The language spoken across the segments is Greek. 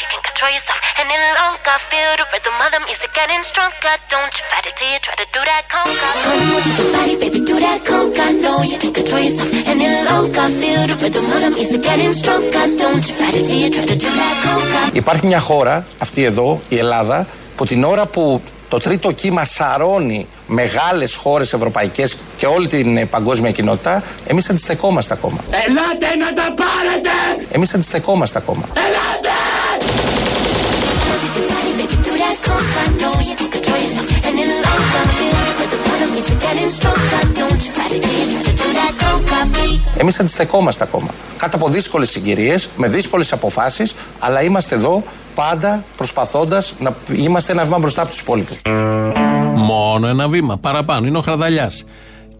you can control yourself any longer. Feel the rhythm of the music getting stronger. Don't you fight it till you try to do that conga. Come on, you body, baby, do that conga. No, you can control yourself any longer. Feel the rhythm of the music getting stronger. Don't you fight it till you try to do that conga. Υπάρχει μια χώρα, αυτή εδώ, η Ελλάδα, που την ώρα που το τρίτο κύμα σαρώνει μεγάλε χώρε ευρωπαϊκέ και όλη την ε, παγκόσμια κοινότητα, εμεί αντιστεκόμαστε ακόμα. Ελάτε να τα πάρετε! Εμεί αντιστεκόμαστε ακόμα. Ελάτε! Conga. No, you can control yourself any longer. Feel the rhythm of the music getting stronger. Don't you fight it till you try to do that; Conga beat. Εμείς αντιστεκόμαστε ακόμα. Κάτω από δύσκολες συγκυρίες, με δύσκολες αποφάσεις, αλλά είμαστε εδώ πάντα προσπαθώντας να είμαστε ένα βήμα μπροστά από τους υπόλοιπου. Μόνο ένα βήμα παραπάνω. Είναι ο Χαρδαλιάς.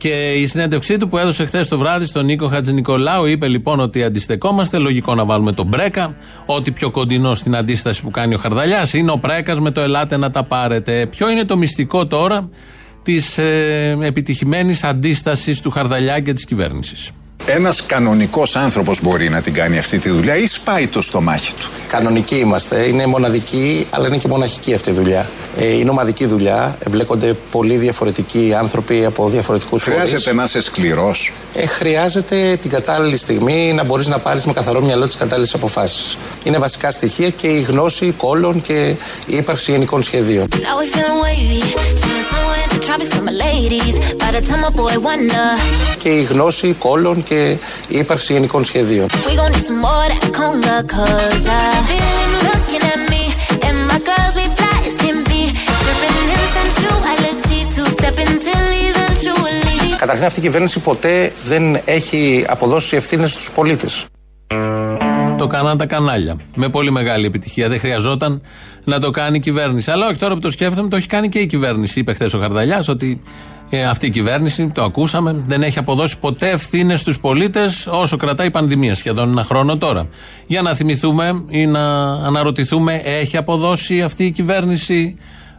Και η συνέντευξή του που έδωσε χθες το βράδυ στον Νίκο Χατζη Νικολάου είπε λοιπόν ότι αντιστεκόμαστε. Λογικό να βάλουμε τον Μπρέκα. Ό,τι πιο κοντινό στην αντίσταση που κάνει ο Χαρδαλιάς είναι ο Πρέκα με το Ελάτε να τα πάρετε. Ποιο είναι το μυστικό τώρα της ε, επιτυχημένης αντίστασης του Χαρδαλιά και της κυβέρνησης; Ένας κανονικός άνθρωπος μπορεί να την κάνει αυτή τη δουλειά ή σπάει το στομάχι του. Κανονικοί είμαστε. Είναι μοναδική, αλλά είναι και μοναχική αυτή η δουλειά. Ε, είναι ομαδική δουλειά. Εμπλέκονται πολύ διαφορετικοί άνθρωποι από διαφορετικούς φορείς. Χρειάζεται να είσαι σκληρός. Ε, χρειάζεται την κατάλληλη στιγμή να μπορείς να πάρεις με καθαρό μυαλό τις κατάλληλες αποφάσεις. Είναι βασικά στοιχεία και η γνώση κόλλων και η ύπαρξη γενικών σχεδίων και η γνώση όλων και η ύπαρξη γενικών σχεδίων. Καταρχήν αυτή η κυβέρνηση ποτέ δεν έχει αποδώσει ευθύνες στους πολίτες. Το κάναν τα κανάλια. Με πολύ μεγάλη επιτυχία. Δεν χρειαζόταν να το κάνει η κυβέρνηση. Αλλά όχι τώρα που το σκέφτομαι, το έχει κάνει και η κυβέρνηση. Είπε χθες ο Χαρδαλιάς ότι ε, αυτή η κυβέρνηση, το ακούσαμε, δεν έχει αποδώσει ποτέ ευθύνες στους πολίτες όσο κρατάει η πανδημία. Σχεδόν ένα χρόνο τώρα. Για να θυμηθούμε ή να αναρωτηθούμε, έχει αποδώσει αυτή η κυβέρνηση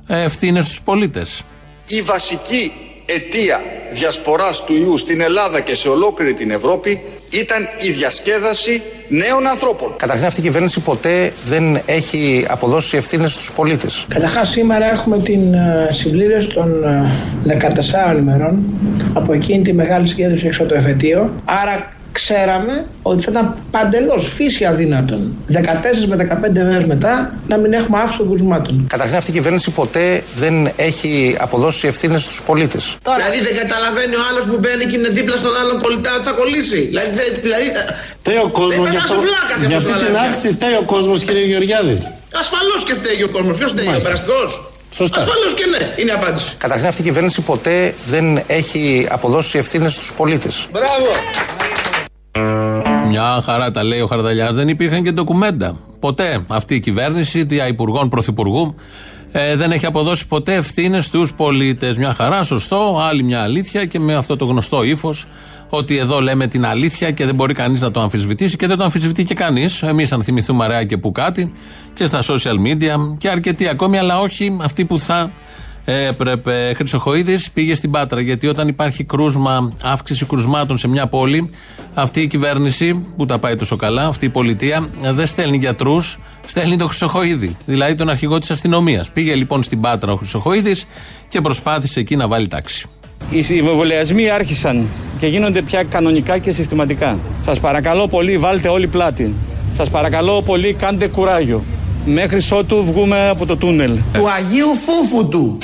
ευθύνες στους πολίτες. η βασική αιτία διασποράς του ιού στην Ελλάδα και σε ολόκληρη την Ευρώπη ήταν η διασκέδαση νέων ανθρώπων. Καταρχήν αυτή η κυβέρνηση ποτέ δεν έχει αποδώσει ευθύνες στους πολίτες. Καταρχάς, σήμερα έχουμε την ε, συμπλήρωση των ε, 14 ημερών από εκείνη τη μεγάλη συγκέντρωση έξω από το εφετείο. Άρα, ξέραμε ότι θα ήταν παντελώς φύση αδύνατον 14 με 15 μέρες μετά να μην έχουμε αύξηση των κρουσμάτων. Καταρχήν αυτή η κυβέρνηση ποτέ δεν έχει αποδώσει ευθύνες στους πολίτες. Δηλαδή, δεν καταλαβαίνει ο άλλος που μπαίνει και είναι δίπλα στον άλλον πολιτά ότι θα κολλήσει. Δηλαδή, δεν- δηλαδή Φταίει ο κόσμος Δεν για, θα αυτό- σου βλάκα για αυτός αυτή το την λέμε. αύξηση. Φταίει ο κόσμος, κύριε Γεωργιάδη. ασφαλώς και φταίει ο κόσμος. Ποιος φταίει, ο Μάλιστα. περαστικός; Σωστά. Ασφαλώς και ναι, είναι η απάντηση. Καταρχήν αυτή η κυβέρνηση ποτέ δεν έχει αποδώσει ευθύνες στους πολίτες. Μπράβο. Μια χαρά τα λέει ο Χαρδαλιάς. Δεν υπήρχαν και ντοκουμέντα. Ποτέ αυτή η κυβέρνηση, δια υπουργών, πρωθυπουργού, ε, δεν έχει αποδώσει ποτέ ευθύνες στους πολίτες. Μια χαρά, σωστό, άλλη μια αλήθεια και με αυτό το γνωστό ύφος ότι εδώ λέμε την αλήθεια και δεν μπορεί κανείς να το αμφισβητήσει και δεν το αμφισβητεί και κανείς. Εμείς, αν θυμηθούμε αραιά και που κάτι, και στα social media και αρκετοί ακόμη, αλλά όχι αυτοί που θα έπρεπε. Χρυσοχοίδης πήγε στην Πάτρα γιατί όταν υπάρχει κρούσμα, αύξηση κρουσμάτων σε μια πόλη, αυτή η κυβέρνηση που τα πάει τόσο καλά, αυτή η πολιτεία, δεν στέλνει γιατρούς, στέλνει τον Χρυσοχοίδη, δηλαδή τον αρχηγό της αστυνομίας. Πήγε λοιπόν στην Πάτρα ο Χρυσοχοίδης και προσπάθησε εκεί να βάλει τάξη. Οι εμβολιασμοί άρχισαν και γίνονται πια κανονικά και συστηματικά. Σας παρακαλώ πολύ βάλτε όλοι πλάτη. Σας παρακαλώ πολύ κάντε κουράγιο. Μέχρι ότου βγούμε από το τούνελ, του Αγίου Φόφου του!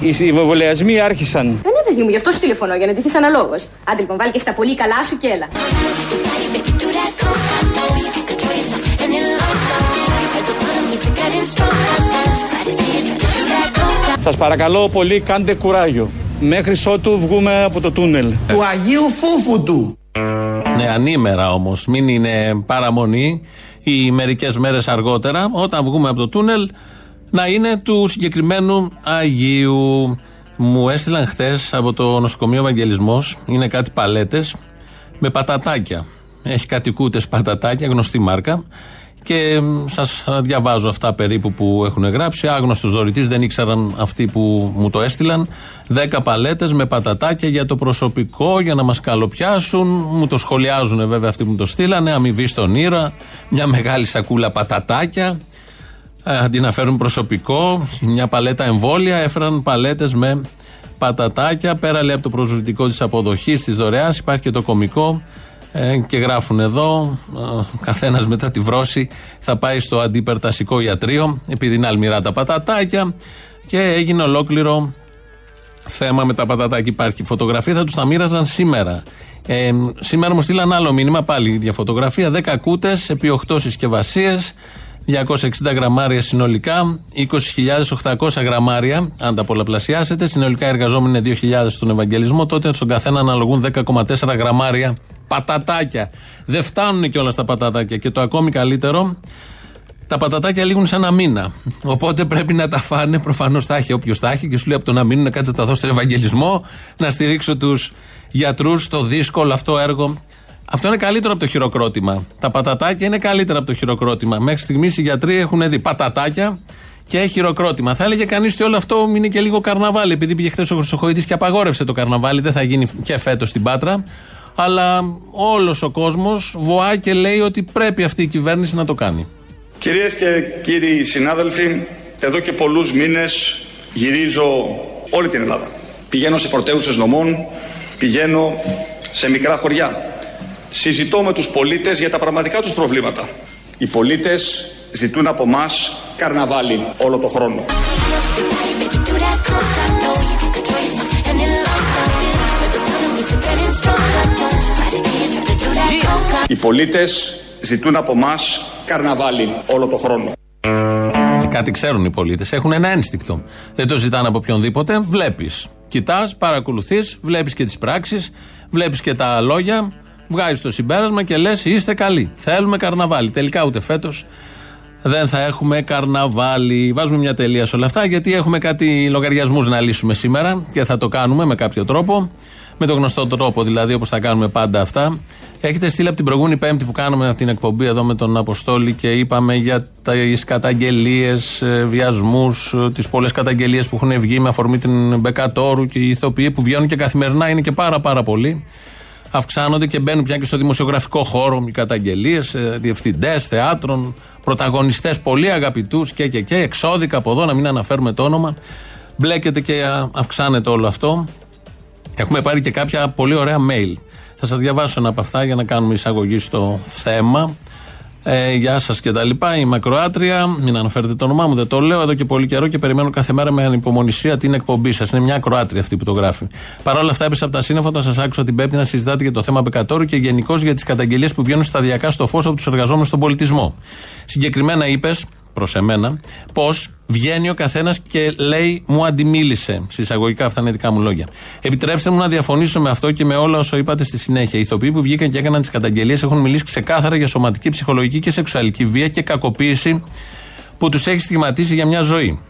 Οι βολεασμοί άρχισαν. Ε, ναι, παιδι μου, γι' αυτό σου τηλεφωνώ για να τη αναλόγως. αναλόγω. Άντε λοιπόν, βάλει και τα πολύ καλά σου και έλα. Σας παρακαλώ πολύ, κάντε κουράγιο. Μέχρι ότου βγούμε από το τούνελ. Του Αγίου Φούφου του. Ναι, ανήμερα όμως. Μην είναι παραμονή ή μερικές μέρες αργότερα, όταν βγούμε από το τούνελ, να είναι του συγκεκριμένου Αγίου. Μου έστειλαν χθες από το νοσοκομείο Ευαγγελισμός, είναι κάτι παλέτες με πατατάκια. Έχει κάτι κούτε πατατάκια, γνωστή μάρκα. Και σας διαβάζω αυτά περίπου που έχουν γράψει. Άγνωστος δωρητής, δεν ήξεραν αυτοί που μου το έστειλαν. Δέκα παλέτες με πατατάκια για το προσωπικό, για να μας καλοπιάσουν. Μου το σχολιάζουν βέβαια αυτοί που μου το στείλανε. Αμοιβή στον Ήρα. Μια μεγάλη σακούλα πατατάκια. Ε, αντί να φέρουν προσωπικό, μια παλέτα εμβόλια, έφεραν παλέτες με πατατάκια. Πέρα λέει από το προσβλητικό της αποδοχής της δωρεάς, υπάρχει και το κομικό. Ε, και γράφουν εδώ, ε, καθένας μετά τη βρώση θα πάει στο αντιπερτασικό ιατρείο, επειδή είναι αλμυρά τα πατατάκια. Και έγινε ολόκληρο θέμα με τα πατατάκια. Υπάρχει φωτογραφία, θα τους τα μοίραζαν σήμερα. Ε, σήμερα μου στείλαν άλλο μήνυμα, πάλι για φωτογραφία. 10 κούτες επί 8 συσκευασίες. 260 γραμμάρια συνολικά, 20.800 γραμμάρια, αν τα πολλαπλασιάσετε. Συνολικά εργαζόμενοι είναι 2.000 στον Ευαγγελισμό, τότε στον καθένα αναλογούν 10,4 γραμμάρια πατατάκια. Δεν φτάνουν και όλα στα πατατάκια. Και το ακόμη καλύτερο, τα πατατάκια λήγουν σε ένα μήνα. Οπότε πρέπει να τα φάνε. Προφανώς τα έχει όποιος τα έχει και σου λέει από το να μείνουν να κάτσε να τα δώσει στον Ευαγγελισμό, να στηρίξω τους γιατρούς στο δύσκολο αυτό έργο αυτό είναι καλύτερο από το χειροκρότημα. Τα πατατάκια είναι καλύτερα από το χειροκρότημα. Μέχρι στιγμής οι γιατροί έχουν δει πατατάκια και χειροκρότημα. Θα έλεγε κανείς ότι όλο αυτό είναι και λίγο καρναβάλι. Επειδή πήγε χθες ο Χρυσοχοίδης και απαγόρευσε το καρναβάλι, δεν θα γίνει και φέτος στην Πάτρα. Αλλά όλος ο κόσμος βοά και λέει ότι πρέπει αυτή η κυβέρνηση να το κάνει. Κυρίες και κύριοι συνάδελφοι, εδώ και πολλούς μήνες γυρίζω όλη την Ελλάδα. Πηγαίνω σε πρωτεύουσες νομών, πηγαίνω σε μικρά χωριά συζητώ με τους πολίτες για τα πραγματικά τους προβλήματα. Οι πολίτες ζητούν από μας καρναβάλι όλο το χρόνο. Οι πολίτες ζητούν από μας καρναβάλι όλο το χρόνο. Και κάτι ξέρουν οι πολίτες. Έχουν ένα ένστικτο. Δεν το ζητάνε από οποιονδήποτε. Βλέπεις. Κοιτάς, παρακολουθείς, βλέπεις και τις πράξεις, βλέπεις και τα λόγια βγάζεις το συμπέρασμα και λες: Είστε καλοί. Θέλουμε καρναβάλι. Τελικά ούτε φέτος δεν θα έχουμε καρναβάλι. Βάζουμε μια τελεία σε όλα αυτά γιατί έχουμε κάτι λογαριασμούς να λύσουμε σήμερα και θα το κάνουμε με κάποιο τρόπο. Με τον γνωστό τρόπο δηλαδή, όπως θα κάνουμε πάντα αυτά. Έχετε στείλει από την προηγούμενη Πέμπτη που κάναμε την εκπομπή εδώ με τον Αποστόλη και είπαμε για τις καταγγελίες, βιασμούς, τις πολλές καταγγελίες που έχουν βγει με αφορμή την Μπεκατόρου και οι ηθοποιοί που βγαίνουν και καθημερινά είναι και πάρα πάρα πολλοί αυξάνονται και μπαίνουν πια και στο δημοσιογραφικό χώρο οι καταγγελίες, διευθυντές θεάτρων, πρωταγωνιστές πολύ αγαπητούς και, και, και, εξώδικα από εδώ, να μην αναφέρουμε το όνομα. Μπλέκεται και αυξάνεται όλο αυτό. Έχουμε πάρει και κάποια πολύ ωραία mail. Θα σας διαβάσω ένα από αυτά για να κάνουμε εισαγωγή στο θέμα. Ε, γεια σας και τα λοιπά. Είμαι ακροάτρια. Μην αναφέρετε το όνομά μου, δεν το λέω εδώ και πολύ καιρό και περιμένω κάθε μέρα με ανυπομονησία την εκπομπή σας. Είναι μια ακροάτρια αυτή που το γράφει. Παρ' όλα αυτά, έπεσα από τα σύννεφα όταν σας άκουσα την Πέμπτη να συζητάτε για το θέμα Μπεκατόρου και γενικώς για τις καταγγελίες που βγαίνουν σταδιακά στο φως από τους εργαζόμενους στον πολιτισμό. Συγκεκριμένα είπες, προς εμένα, πω βγαίνει ο καθένας και λέει μου αντιμίλησε. Συσσαγωγικά αυτά είναι δικά μου λόγια. Επιτρέψτε μου να διαφωνήσω με αυτό και με όλα όσα είπατε στη συνέχεια. Οι ηθοποιοί που βγήκαν και έκαναν τις καταγγελίες έχουν μιλήσει ξεκάθαρα για σωματική, ψυχολογική και σεξουαλική βία και κακοποίηση που τους έχει στιγματίσει για μια ζωή.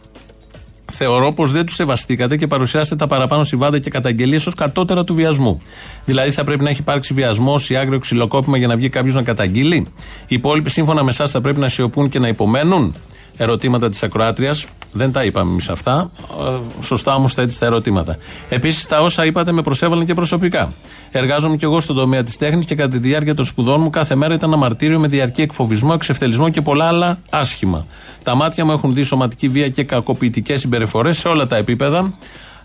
Θεωρώ πως δεν τους σεβαστήκατε και παρουσιάσετε τα παραπάνω συμβάντα και καταγγελίες ως κατώτερα του βιασμού. Δηλαδή, θα πρέπει να έχει υπάρξει βιασμός ή άγριο ξυλοκόπημα για να βγει κάποιος να καταγγείλει. Οι υπόλοιποι, σύμφωνα με εσάς, θα πρέπει να σιωπούν και να υπομένουν ερωτήματα της Ακροάτριας. Δεν τα είπαμε εμείς αυτά. Ε, σωστά όμως θέτει τα ερωτήματα. Επίσης, τα όσα είπατε με προσέβαλαν και προσωπικά. Εργάζομαι και εγώ στον τομέα της τέχνης και κατά τη διάρκεια των σπουδών μου κάθε μέρα ήταν αμαρτύριο με διαρκή εκφοβισμό, εξευτελισμό και πολλά άλλα άσχημα. Τα μάτια μου έχουν δει σωματική βία και κακοποιητικές συμπεριφορές σε όλα τα επίπεδα.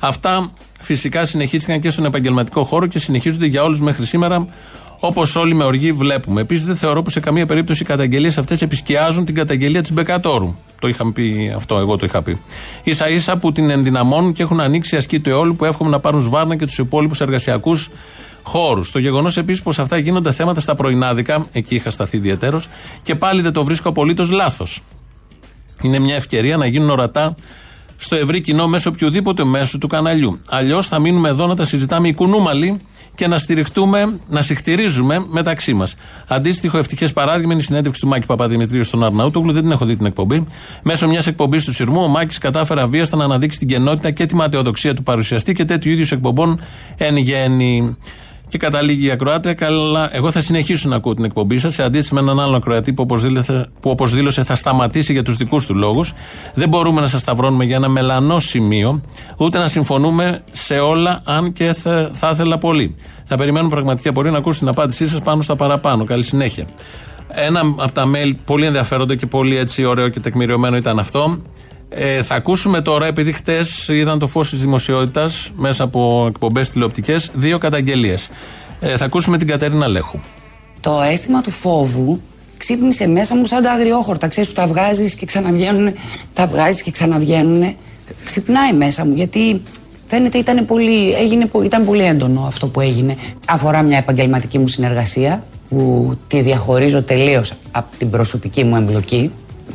Αυτά φυσικά συνεχίστηκαν και στον επαγγελματικό χώρο και συνεχίζονται για όλους μέχρι σήμερα Όπως όλοι με οργή βλέπουμε. Επίσης, δεν θεωρώ πως σε καμία περίπτωση οι καταγγελίες αυτές επισκιάζουν την καταγγελία της Μπεκατόρου. Το είχαμε πει αυτό, εγώ το είχα πει. σα ίσα που την ενδυναμώνουν και έχουν ανοίξει ασκή του αιώλου που εύχομαι να πάρουν σβάρνα και τους υπόλοιπους εργασιακούς χώρους. Το γεγονός επίσης πως αυτά γίνονται θέματα στα πρωινάδικα, εκεί είχα σταθεί ιδιαίτερος, και πάλι δεν το βρίσκω απολύτως λάθος. Είναι μια ευκαιρία να γίνουν ορατά στο ευρύ κοινό μέσω οποιοδήποτε μέσου του καναλιού. Αλλιώς θα μείνουμε εδώ να τα συζητάμε οικουνούμαλοι και να στηριχτούμε, να συχτηρίζουμε μεταξύ μας. Αντίστοιχο ευτυχές παράδειγμα είναι η συνέντευξη του Μάκη Παπαδημητρίου στον Αρναούτογλου. Δεν την έχω δει την εκπομπή. Μέσω μιας εκπομπής του Συρμού, ο Μάκης κατάφερε αβίαστα να αναδείξει την κενότητα και τη ματαιοδοξία του παρουσιαστή και τέτοιου είδους εκπομπών εν γέννη. Και καταλήγει η ακροάτρια, καλά, εγώ θα συνεχίσω να ακούω την εκπομπή σας, σε αντίθεση με έναν άλλον ακροατή που όπω δήλωσε, που όπως δήλωσε θα σταματήσει για τους δικούς του λόγους. Δεν μπορούμε να σας σταυρώνουμε για ένα μελανό σημείο, ούτε να συμφωνούμε σε όλα, αν και θα, θα ήθελα πολύ. Θα περιμένουμε πραγματική απορία να ακούσω την απάντησή σας πάνω στα παραπάνω. Καλή συνέχεια. Ένα από τα mail πολύ ενδιαφέροντα και πολύ έτσι ωραίο και τεκμηριωμένο ήταν αυτό. Ε, θα ακούσουμε τώρα, επειδή χτες είδαν το φως της δημοσιότητας μέσα από εκπομπές τηλεοπτικές, δύο καταγγελίες. Ε, θα ακούσουμε την Κατερίνα Λέχου. Το αίσθημα του φόβου ξύπνησε μέσα μου σαν τα αγριόχορτα. Ξέρεις που τα βγάζεις και ξαναβγαίνουν, τα βγάζεις και ξαναβγαίνουν. Ξυπνάει μέσα μου γιατί φαίνεται ήταν πολύ, έγινε, ήταν πολύ έντονο αυτό που έγινε. Αφορά μια επαγγελματική μου συνεργασία που τη διαχωρίζω τελείως από την προσωπική μου εμπλοκή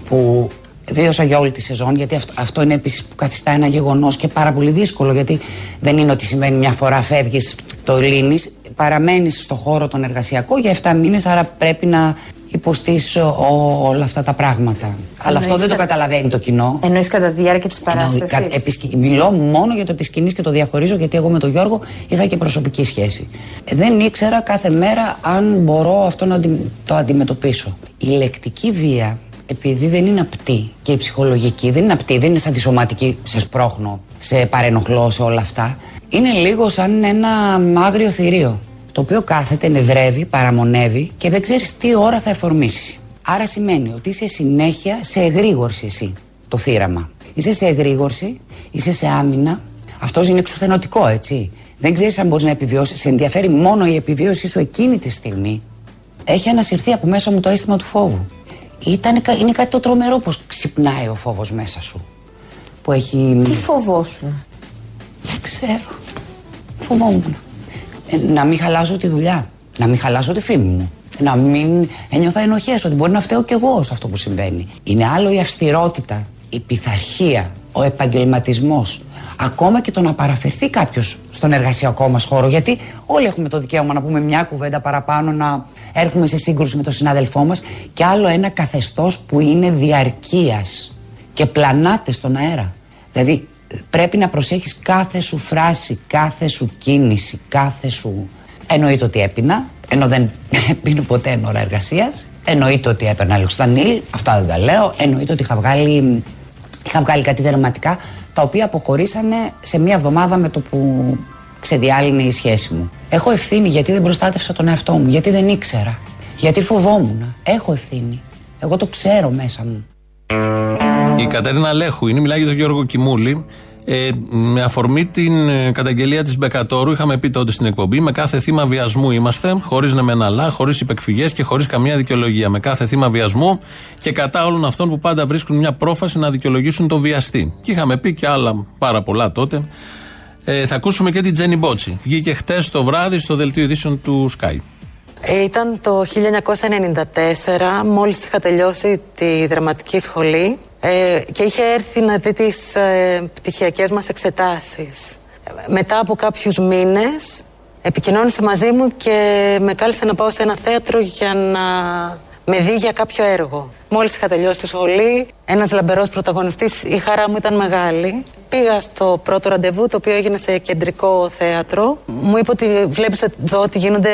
που βίωσα για όλη τη σεζόν, γιατί αυτό, αυτό είναι επίσης που καθιστά ένα γεγονός και πάρα πολύ δύσκολο. Γιατί δεν είναι ότι σημαίνει μια φορά φεύγεις, το λύνεις, παραμένεις στο χώρο τον εργασιακό για 7 μήνες, άρα πρέπει να υποστείς όλα αυτά τα πράγματα. Αλλά αυτό δεν το καταλαβαίνει το κοινό. Εννοείς κατά τη διάρκεια της παράστασης; Μιλώ μόνο για το επισκηνής και το διαχωρίζω γιατί εγώ με τον Γιώργο είχα και προσωπική σχέση. Ε, δεν ήξερα κάθε μέρα αν μπορώ αυτό να το αντιμετωπίσω. Η λεκτική βία επειδή δεν είναι απτή και η ψυχολογική δεν είναι απτή, δεν είναι σαν τη σωματική, σε σπρώχνω, σε παρενοχλώ, σε όλα αυτά. Είναι λίγο σαν ένα άγριο θηρίο. Το οποίο κάθεται, νεδρεύει, παραμονεύει και δεν ξέρεις τι ώρα θα εφορμήσεις. Άρα σημαίνει ότι είσαι συνέχεια σε εγρήγορση εσύ, το θύραμα. Είσαι σε εγρήγορση, είσαι σε άμυνα. Αυτός είναι εξουθενωτικό, έτσι. Δεν ξέρεις αν μπορείς να επιβιώσεις. Σε ενδιαφέρει μόνο η επιβίωσή σου εκείνη τη στιγμή. Έχει ανασυρθεί από μέσα μου το αίσθημα του φόβου. Ήταν, είναι κάτι το τρομερό πως ξυπνάει ο φόβος μέσα σου. Που έχει... Τι φοβόσουν; Δεν ξέρω. Φοβόμουν. Ε, να μην χαλάσω τη δουλειά. Να μην χαλάσω τη φήμη μου. Να μην ένιωθα ενοχές ότι μπορεί να φταίω κι εγώ σε αυτό που συμβαίνει. Είναι άλλο η αυστηρότητα, η πειθαρχία, ο επαγγελματισμός ακόμα και το να παραφερθεί κάποιος στον εργασιακό μας χώρο. Γιατί όλοι έχουμε το δικαίωμα να πούμε μια κουβέντα παραπάνω, να έρθουμε σε σύγκρουση με τον συνάδελφό μας. Και άλλο ένα καθεστώς που είναι διαρκείας και πλανάται στον αέρα. Δηλαδή πρέπει να προσέχεις κάθε σου φράση, κάθε σου κίνηση, κάθε σου... Εννοείται ότι έπινα, ενώ δεν πίνω ποτέ εν ώρα εργασίας. Εννοείται ότι έπαιρνα λιξτανίλ, αυτά δεν τα λέω. Εννοείται ότι είχα βγάλει, είχα βγάλει κάτι δερματικά τα οποία αποχωρήσανε σε μία εβδομάδα με το που ξεδιάλυνε η σχέση μου. Έχω ευθύνη γιατί δεν προστάτευσα τον εαυτό μου, γιατί δεν ήξερα, γιατί φοβόμουν. Έχω ευθύνη. Εγώ το ξέρω μέσα μου. Η Καταρίνα Λέχου είναι, μιλάει για τον Γιώργο Κιμούλη. Ε, με αφορμή την ε, καταγγελία της Μπεκατόρου, είχαμε πει τότε στην εκπομπή: Με κάθε θύμα βιασμού είμαστε, χωρίς να μεναλά, χωρίς υπεκφυγές και χωρίς καμία δικαιολογία. Με κάθε θύμα βιασμού και κατά όλων αυτών που πάντα βρίσκουν μια πρόφαση να δικαιολογήσουν το βιαστή. Και είχαμε πει και άλλα πάρα πολλά τότε. Ε, θα ακούσουμε και την Τζένι Μπότσι. Βγήκε χτες το βράδυ στο δελτίο ειδήσεων του Sky. Ε, ήταν το 1994, μόλις είχα τελειώσει τη δραματική σχολή ε, και είχε έρθει να δει τις ε, πτυχιακές μας εξετάσεις. Μετά από κάποιους μήνες επικοινώνησε μαζί μου και με κάλεσε να πάω σε ένα θέατρο για να με δει για κάποιο έργο. Μόλις είχα τελειώσει τη σχολή, ένας λαμπερός πρωταγωνιστής, η χαρά μου ήταν μεγάλη. Πήγα στο πρώτο ραντεβού, το οποίο έγινε σε κεντρικό θέατρο. Μου είπε ότι βλέπεις εδώ ότι γίνονται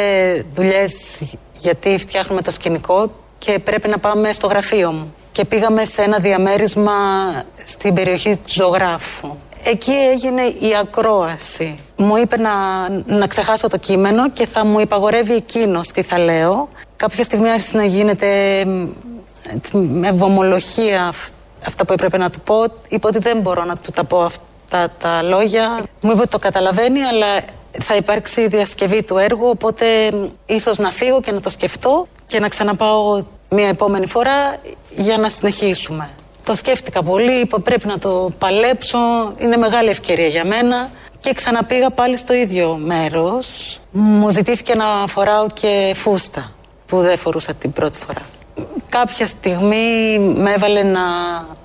δουλειές γιατί φτιάχνουμε το σκηνικό και πρέπει να πάμε στο γραφείο μου. Και πήγαμε σε ένα διαμέρισμα στην περιοχή του ζωγράφου. Εκεί έγινε η ακρόαση. Μου είπε να, να ξεχάσω το κείμενο και θα μου υπαγορεύει εκείνο τι θα λέω. Κάποια στιγμή άρχισε να γίνεται με βομολογία αυτά που έπρεπε να του πω. Είπε ότι δεν μπορώ να του τα πω αυτά τα λόγια. Μου είπε ότι το καταλαβαίνει, αλλά θα υπάρξει διασκευή του έργου, οπότε ίσως να φύγω και να το σκεφτώ και να ξαναπάω μια επόμενη φορά για να συνεχίσουμε. Το σκέφτηκα πολύ, είπα πρέπει να το παλέψω, είναι μεγάλη ευκαιρία για μένα και ξαναπήγα πάλι στο ίδιο μέρος. Μου ζητήθηκε να φοράω και φούστα που δεν φορούσα την πρώτη φορά. Κάποια στιγμή με έβαλε να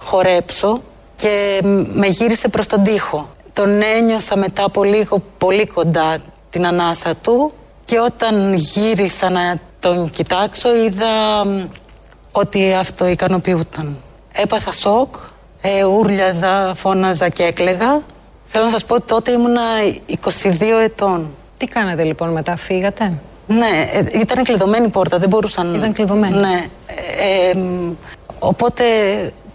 χορέψω και με γύρισε προς τον τοίχο. Τον ένιωσα μετά από λίγο πολύ κοντά την ανάσα του και όταν γύρισα να τον κοιτάξω είδα ότι αυτό ικανοποιούταν. Έπαθα σοκ, ε, ούρλιαζα, φώναζα και έκλεγα. Θέλω να σας πω ότι τότε ήμουνα 22 ετών. Τι κάνατε λοιπόν μετά, φύγατε; Ναι, ε, ήταν κλειδωμένη η πόρτα, δεν μπορούσαν. Ήταν κλειδωμένη. Ναι. Ε, μ, οπότε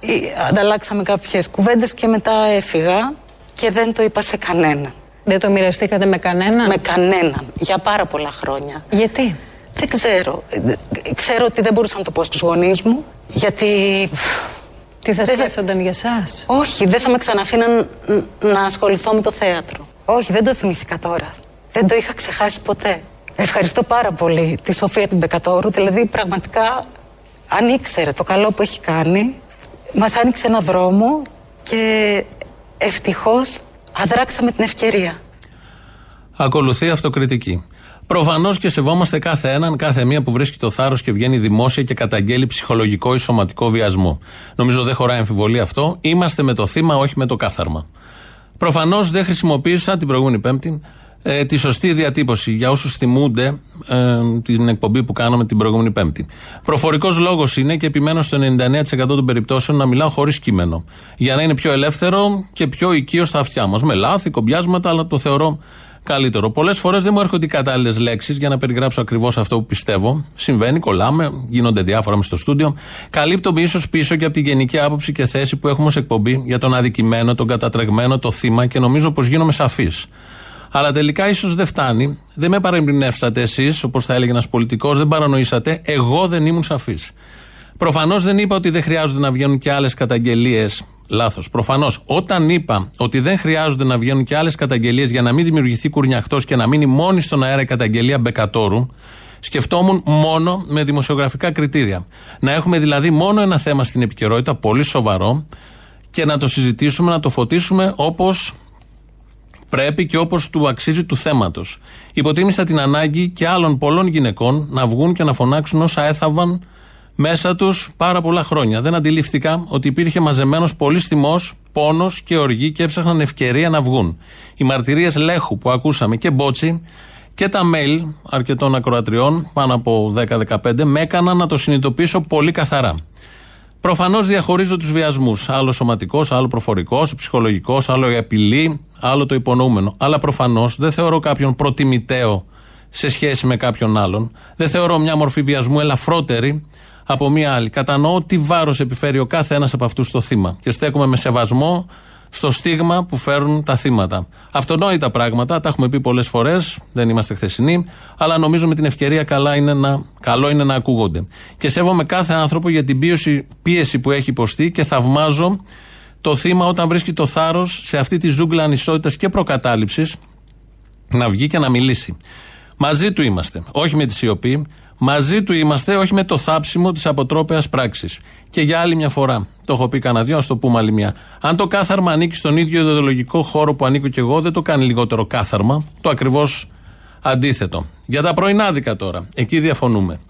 ε, ανταλλάξαμε κάποιες κουβέντες και μετά έφυγα και δεν το είπα σε κανένα. Δεν το μοιραστήκατε με κανέναν. Με κανέναν. Για πάρα πολλά χρόνια. Γιατί; Δεν ξέρω. Ε, ε, Ξέρω ότι δεν μπορούσα να το πω στους γονείς μου. Γιατί. Τι θα Δεν θα- σκέφτονταν για εσά. Όχι, δεν θα με ξαναφήναν ν- να ασχοληθώ με το θέατρο. Όχι, δεν το θυμήθηκα τώρα. Δεν το είχα ξεχάσει ποτέ. Ευχαριστώ πάρα πολύ τη Σοφία την Μπεκατόρου. Δηλαδή, πραγματικά, αν ήξερε το καλό που έχει κάνει, μας άνοιξε ένα δρόμο και ευτυχώς αδράξαμε την ευκαιρία. Ακολουθεί αυτοκριτική. Προφανώς και σεβόμαστε κάθε έναν, κάθε μία που βρίσκει το θάρρος και βγαίνει δημόσια και καταγγέλει ψυχολογικό ή σωματικό βιασμό. Νομίζω δεν χωράει αμφιβολία αυτό. Είμαστε με το θύμα, όχι με το κάθαρμα. Προφανώς δεν χρησιμοποίησα την προηγούμενη Πέμπτη ε, τη σωστή διατύπωση για όσους θυμούνται ε, την εκπομπή που κάναμε την προηγούμενη Πέμπτη. Προφορικός λόγος είναι και επιμένω στο 99% των περιπτώσεων να μιλάω χωρίς κείμενο. Για να είναι πιο ελεύθερο και πιο οικείο στα αυτιά μας. Με λάθη, κομπιάσματα, αλλά το θεωρώ καλύτερο. Πολλές φορές δεν μου έρχονται οι κατάλληλες λέξεις για να περιγράψω ακριβώς αυτό που πιστεύω. Συμβαίνει, κολλάμε, γίνονται διάφορα μες στο στούντιο. Καλύπτομαι ίσως πίσω και από την γενική άποψη και θέση που έχουμε ως εκπομπή για τον αδικημένο, τον κατατρεγμένο, το θύμα και νομίζω πως γίνομαι σαφής. Αλλά τελικά ίσως δεν φτάνει. Δεν με παρεμπνεύσατε εσείς, όπως θα έλεγε ένας πολιτικός, δεν παρανοήσατε. Εγώ δεν ήμουν σαφής. Προφανώς δεν είπα ότι δεν χρειάζονται να βγαίνουν και άλλες καταγγελίες. Λάθος. Προφανώς. Όταν είπα ότι δεν χρειάζονται να βγαίνουν και άλλες καταγγελίες για να μην δημιουργηθεί κουρνιαχτός και να μείνει μόνη στον αέρα η καταγγελία Μπεκατόρου, σκεφτόμουν μόνο με δημοσιογραφικά κριτήρια. Να έχουμε δηλαδή μόνο ένα θέμα στην επικαιρότητα, πολύ σοβαρό, και να το συζητήσουμε, να το φωτίσουμε όπως πρέπει και όπως του αξίζει του θέματος. Υποτίμησα την ανάγκη και άλλων πολλών γυναικών να βγουν και να φωνάξουν όσα έθαβαν μέσα τους πάρα πολλά χρόνια. Δεν αντιλήφθηκα ότι υπήρχε μαζεμένος πολύς θυμός, πόνος και οργή και έψαχναν ευκαιρία να βγουν. Οι μαρτυρίες Λέχου που ακούσαμε και Μπότσι και τα mail αρκετών ακροατριών, πάνω από 10-15, με έκαναν να το συνειδητοποιήσω πολύ καθαρά. Προφανώς διαχωρίζω τους βιασμούς. Άλλο σωματικός, άλλο προφορικός, ψυχολογικός, άλλο η απειλή, άλλο το υπονοούμενο. Αλλά προφανώς δεν θεωρώ κάποιον προτιμητέο σε σχέση με κάποιον άλλον. Δεν θεωρώ μια μορφή βιασμού ελαφρότερη από μια άλλη. Κατανοώ τι βάρος επιφέρει ο κάθε ένας από αυτούς στο θύμα. Και στέκομαι με σεβασμό στο στίγμα που φέρουν τα θύματα. Αυτονόητα πράγματα, τα έχουμε πει πολλές φορές, δεν είμαστε χθεσινοί, αλλά νομίζω με την ευκαιρία καλά είναι να, καλό είναι να ακούγονται. Και σέβομαι κάθε άνθρωπο για την πίεση, πίεση που έχει υποστεί και θαυμάζω το θύμα όταν βρίσκει το θάρρος σε αυτή τη ζούγκλα ανισότητας και προκατάληψης να βγει και να μιλήσει. Μαζί του είμαστε. Όχι με τη σιωπή. Μαζί του είμαστε, όχι με το θάψιμο της αποτρόπαιας πράξης. Και για άλλη μια φορά, το έχω πει κανένα δυο, ας το πούμε άλλη μια. Αν το κάθαρμα ανήκει στον ίδιο ιδεολογικό χώρο που ανήκω κι εγώ, δεν το κάνει λιγότερο κάθαρμα. Το ακριβώς αντίθετο. Για τα πρωινάδικα τώρα. Εκεί διαφωνούμε.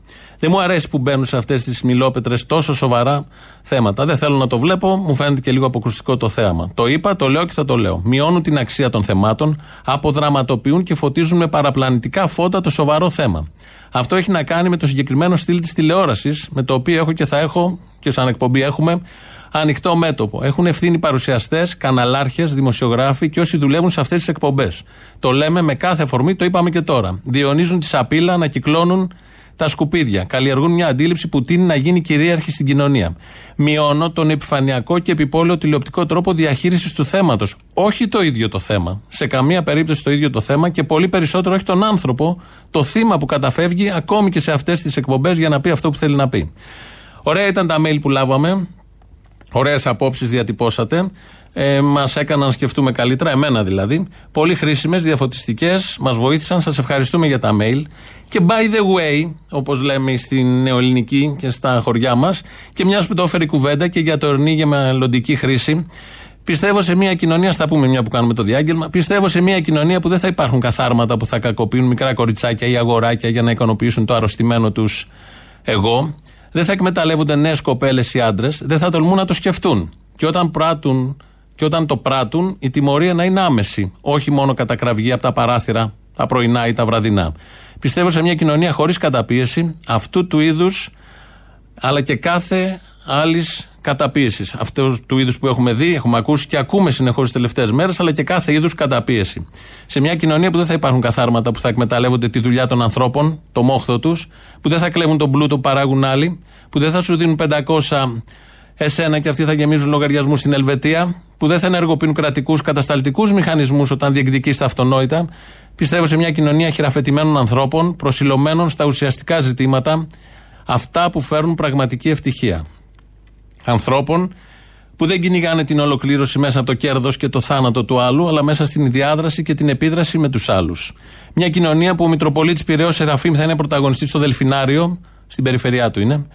Δεν μου αρέσει που μπαίνουν σε αυτές τις μιλόπετρες τόσο σοβαρά θέματα. Δεν θέλω να το βλέπω, μου φαίνεται και λίγο αποκρουστικό το θέαμα. Το είπα, το λέω και θα το λέω. Μειώνουν την αξία των θεμάτων, αποδραματοποιούν και φωτίζουν με παραπλανητικά φώτα το σοβαρό θέμα. Αυτό έχει να κάνει με το συγκεκριμένο στυλ της τηλεόρασης, με το οποίο έχω και θα έχω και σαν εκπομπή έχουμε ανοιχτό μέτωπο. Έχουν ευθύνη παρουσιαστές, καναλάρχες, δημοσιογράφοι και όσοι δουλεύουν σε αυτές τις εκπομπές. Το λέμε με κάθε αφορμή, το είπαμε και τώρα. Διονίζουν τη σαπίλα, ανακυκλώνουν τα σκουπίδια. Καλλιεργούν μια αντίληψη που τίνει να γίνει κυρίαρχη στην κοινωνία. Μειώνω τον επιφανειακό και επιπόλαιο τηλεοπτικό τρόπο διαχείρισης του θέματος. Όχι το ίδιο το θέμα. Σε καμία περίπτωση το ίδιο το θέμα και πολύ περισσότερο όχι τον άνθρωπο, το θύμα που καταφεύγει ακόμη και σε αυτές τις εκπομπές για να πει αυτό που θέλει να πει. Ωραία ήταν τα mail που λάβαμε. Ωραίες απόψεις διατυπώσατε. Ε, μας έκαναν να σκεφτούμε καλύτερα, εμένα δηλαδή. Πολύ χρήσιμες, διαφωτιστικές, μας βοήθησαν. Σας ευχαριστούμε για τα mail. Και by the way, όπως λέμε στην νεοελληνική και στα χωριά μας, και μιας που το έφερε η κουβέντα και για το ορνή για μελλοντική χρήση, Πιστεύω σε μια κοινωνία, στα πούμε μια που κάνουμε το διάγγελμα, πιστεύω σε μια κοινωνία που δεν θα υπάρχουν καθάρματα που θα κακοποιούν μικρά κοριτσάκια ή αγοράκια για να ικανοποιήσουν το αρρωστημένο τους εγώ. Δεν θα εκμεταλλεύονται νέες κοπέλες ή άντρες, δεν θα τολμούν να το σκεφτούν. Και όταν πράττουν και όταν το πράττουν, η τιμωρία να είναι άμεση. Όχι μόνο κατά κραυγή από τα παράθυρα, τα πρωινά ή τα βραδινά. Πιστεύω σε μια κοινωνία χωρίς καταπίεση, αυτού του είδους, αλλά και κάθε άλλης καταπίεσης. Αυτό του είδους που έχουμε δει, έχουμε ακούσει και ακούμε συνεχώς τις τελευταίες μέρες, αλλά και κάθε είδους καταπίεση. Σε μια κοινωνία που δεν θα υπάρχουν καθάρματα που θα εκμεταλλεύονται τη δουλειά των ανθρώπων, το μόχθο τους, που δεν θα κλέβουν τον πλούτο που παράγουν άλλοι, που δεν θα σου δίνουν 500 εσένα και αυτοί θα γεμίζουν λογαριασμούς στην Ελβετία, που δεν θα ενεργοποιούν κρατικού κατασταλτικούς μηχανισμούς όταν διεκδικείς τα αυτονόητα. Πιστεύω σε μια κοινωνία χειραφετημένων ανθρώπων, προσιλωμένων στα ουσιαστικά ζητήματα, αυτά που φέρνουν πραγματική ευτυχία. Ανθρώπων που δεν κυνηγάνε την ολοκλήρωση μέσα από το κέρδος και το θάνατο του άλλου, αλλά μέσα στην διάδραση και την επίδραση με τους άλλους. Μια κοινωνία που ο Μητροπολίτης Πυραιός Σεραφείμ θα είναι πρωταγωνιστής στο Δελφινάριο, στην περιφερειά του είναι.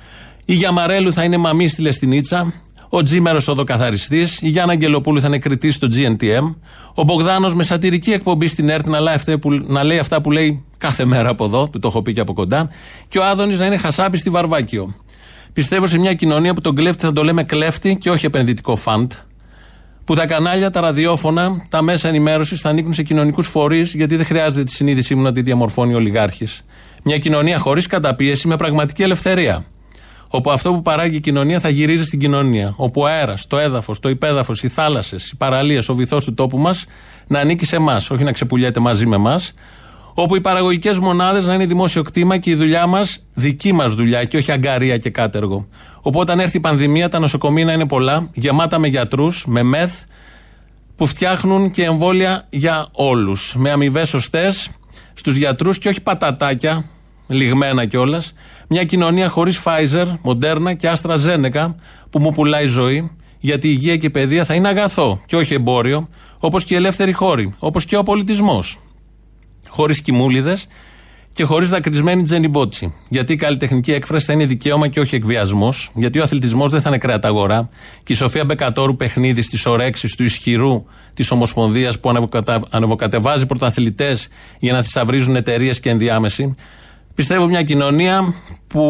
Η Γιαμαρέλου θα είναι μαμή στη Λεστινίτσα. Ο Τζίμερος οδοκαθαριστή. Η Γιάννα Αγγελοπούλου θα είναι κριτής στο GNTM. Ο Μπογδάνος με σατυρική εκπομπή στην ΕΡΤ να λέει, αυτά που, να λέει αυτά που λέει κάθε μέρα από εδώ, του το έχω πει και από κοντά. Και ο Άδωνης να είναι χασάπης στη Βαρβάκιο. Πιστεύω σε μια κοινωνία που τον κλέφτη θα το λέμε κλέφτη και όχι επενδυτικό φαντ. Που τα κανάλια, τα ραδιόφωνα, τα μέσα ενημέρωσης θα ανήκουν σε κοινωνικούς φορείς, γιατί δεν χρειάζεται τη συνείδησή μου να τη διαμορφώνει ο ολιγάρχης. Μια κοινωνία χωρίς καταπίεση με πραγματική ελευθερία. Όπου αυτό που παράγει η κοινωνία θα γυρίζει στην κοινωνία. Όπου ο αέρας, το έδαφος, το υπέδαφος, οι θάλασσες, οι παραλίες, ο βυθός του τόπου μας να ανήκει σε εμάς, όχι να ξεπουλιέται μαζί με εμάς. Όπου οι παραγωγικές μονάδες να είναι δημόσιο κτήμα και η δουλειά μας δική μας δουλειά και όχι αγκαρία και κάτεργο. Όπου όταν έρθει η πανδημία, τα νοσοκομεία να είναι πολλά, γεμάτα με γιατρούς, με μεθ, που φτιάχνουν και εμβόλια για όλους. Με αμοιβές σωστές στους γιατρούς και όχι πατατάκια, λιγμένα κιόλας. Μια κοινωνία χωρίς Pfizer, Moderna και AstraZeneca που μου πουλάει ζωή, γιατί η υγεία και η παιδεία θα είναι αγαθό και όχι εμπόριο, όπως και οι ελεύθεροι χώροι, όπως και ο πολιτισμός. Χωρίς κοιμούλιδες και χωρίς δακρυσμένη τζενιμπότσι. Γιατί η καλλιτεχνική έκφραση θα είναι δικαίωμα και όχι εκβιασμός. Γιατί ο αθλητισμός δεν θα είναι κρέατα Και η Σοφία Μπεκατόρου παιχνίδι στις ορέξει του ισχυρού της Ομοσπονδίας που ανεβοκατεβάζει πρωταθλητές για να θησαυρίζουν εταιρείες και ενδιάμεση. Πιστεύω μια κοινωνία που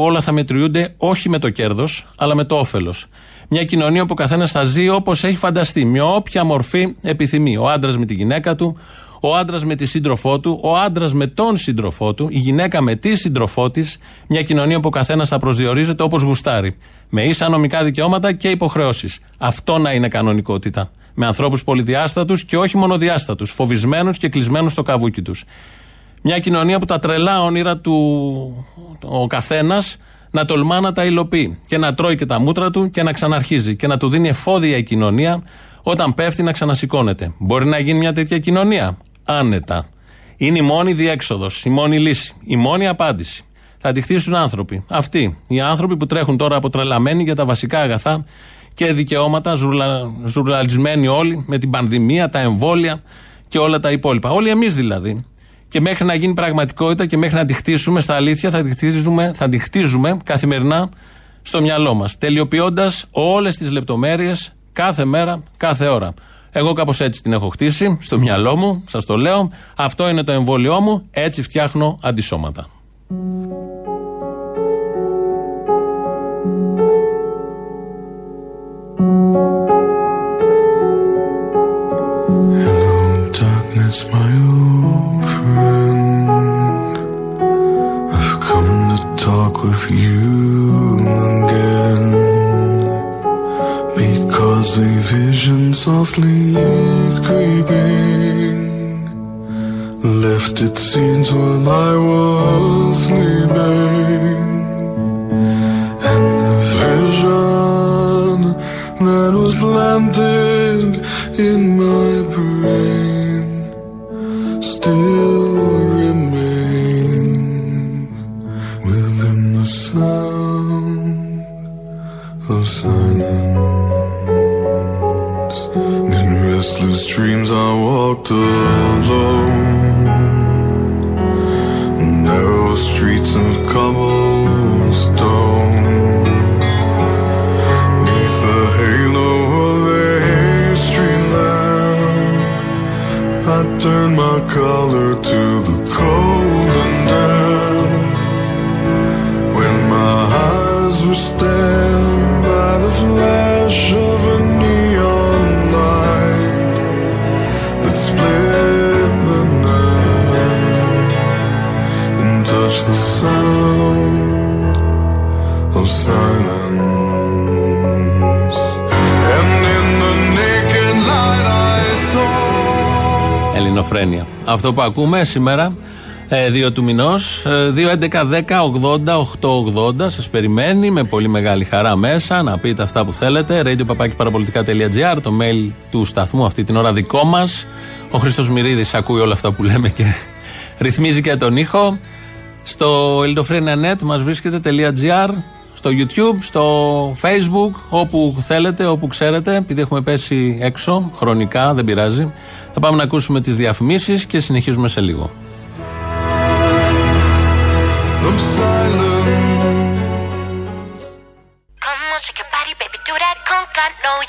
όλα θα μετριούνται όχι με το κέρδος, αλλά με το όφελος. Μια κοινωνία που ο καθένας θα ζει όπως έχει φανταστεί, με όποια μορφή επιθυμεί. Ο άντρας με τη γυναίκα του, ο άντρας με τη σύντροφό του, ο άντρας με τον σύντροφό του, η γυναίκα με τη σύντροφό της. Μια κοινωνία που ο καθένας θα προσδιορίζεται όπως γουστάρει. Με ίσα νομικά δικαιώματα και υποχρεώσεις. Αυτό να είναι κανονικότητα. Με ανθρώπους πολυδιάστατους και όχι μονοδιάστατους, φοβισμένους και κλεισμένους στο καβούκι τους. Μια κοινωνία που τα τρελά όνειρα του ο καθένας να τολμά να τα υλοποιεί και να τρώει και τα μούτρα του και να ξαναρχίζει και να του δίνει εφόδια η κοινωνία όταν πέφτει να ξανασηκώνεται. Μπορεί να γίνει μια τέτοια κοινωνία; Άνετα. Είναι η μόνη διέξοδος, η μόνη λύση, η μόνη απάντηση. Θα τη χτίσουν άνθρωποι. Αυτοί. Οι άνθρωποι που τρέχουν τώρα αποτρελαμένοι για τα βασικά αγαθά και δικαιώματα, ζουρλα, ζουρλαλισμένοι όλοι με την πανδημία, τα εμβόλια και όλα τα υπόλοιπα. Όλοι εμείς δηλαδή. Και μέχρι να γίνει πραγματικότητα και μέχρι να τη χτίσουμε στα αλήθεια, θα τη χτίζουμε, θα τη χτίζουμε καθημερινά στο μυαλό μας. Τελειοποιώντας όλες τις λεπτομέρειες κάθε μέρα, κάθε ώρα. Εγώ κάπως έτσι την έχω χτίσει στο μυαλό μου, σας το λέω. Αυτό είναι το εμβόλιό μου. Έτσι φτιάχνω αντισώματα. Hello, darkness, my with you again. Because a vision softly creeping left its scenes while I was sleeping. And the vision that was planted in my brain still restless dreams, I walked alone, narrow streets of cobblestone. The halo of a street lamp, I turned my collar to the cold and damp. When my eyes were stabbed Ελληνοφρένεια. Αυτό που ακούμε σήμερα, 2 του μηνός, 2.11.10.80.880. Σας περιμένει με πολύ μεγάλη χαρά μέσα να πείτε αυτά που θέλετε. radio.parapolitica.gr, το mail του σταθμού αυτή την ώρα δικό μας. Ο Χρήστος Μυρίδης ακούει όλα αυτά που λέμε και ρυθμίζει και τον ήχο. Στο ελληνοφρένια.net μας βρίσκεται.gr, στο YouTube, στο Facebook, όπου θέλετε, όπου ξέρετε, επειδή έχουμε πέσει έξω χρονικά, δεν πειράζει. Θα πάμε να ακούσουμε τις διαφημίσεις και συνεχίζουμε σε λίγο.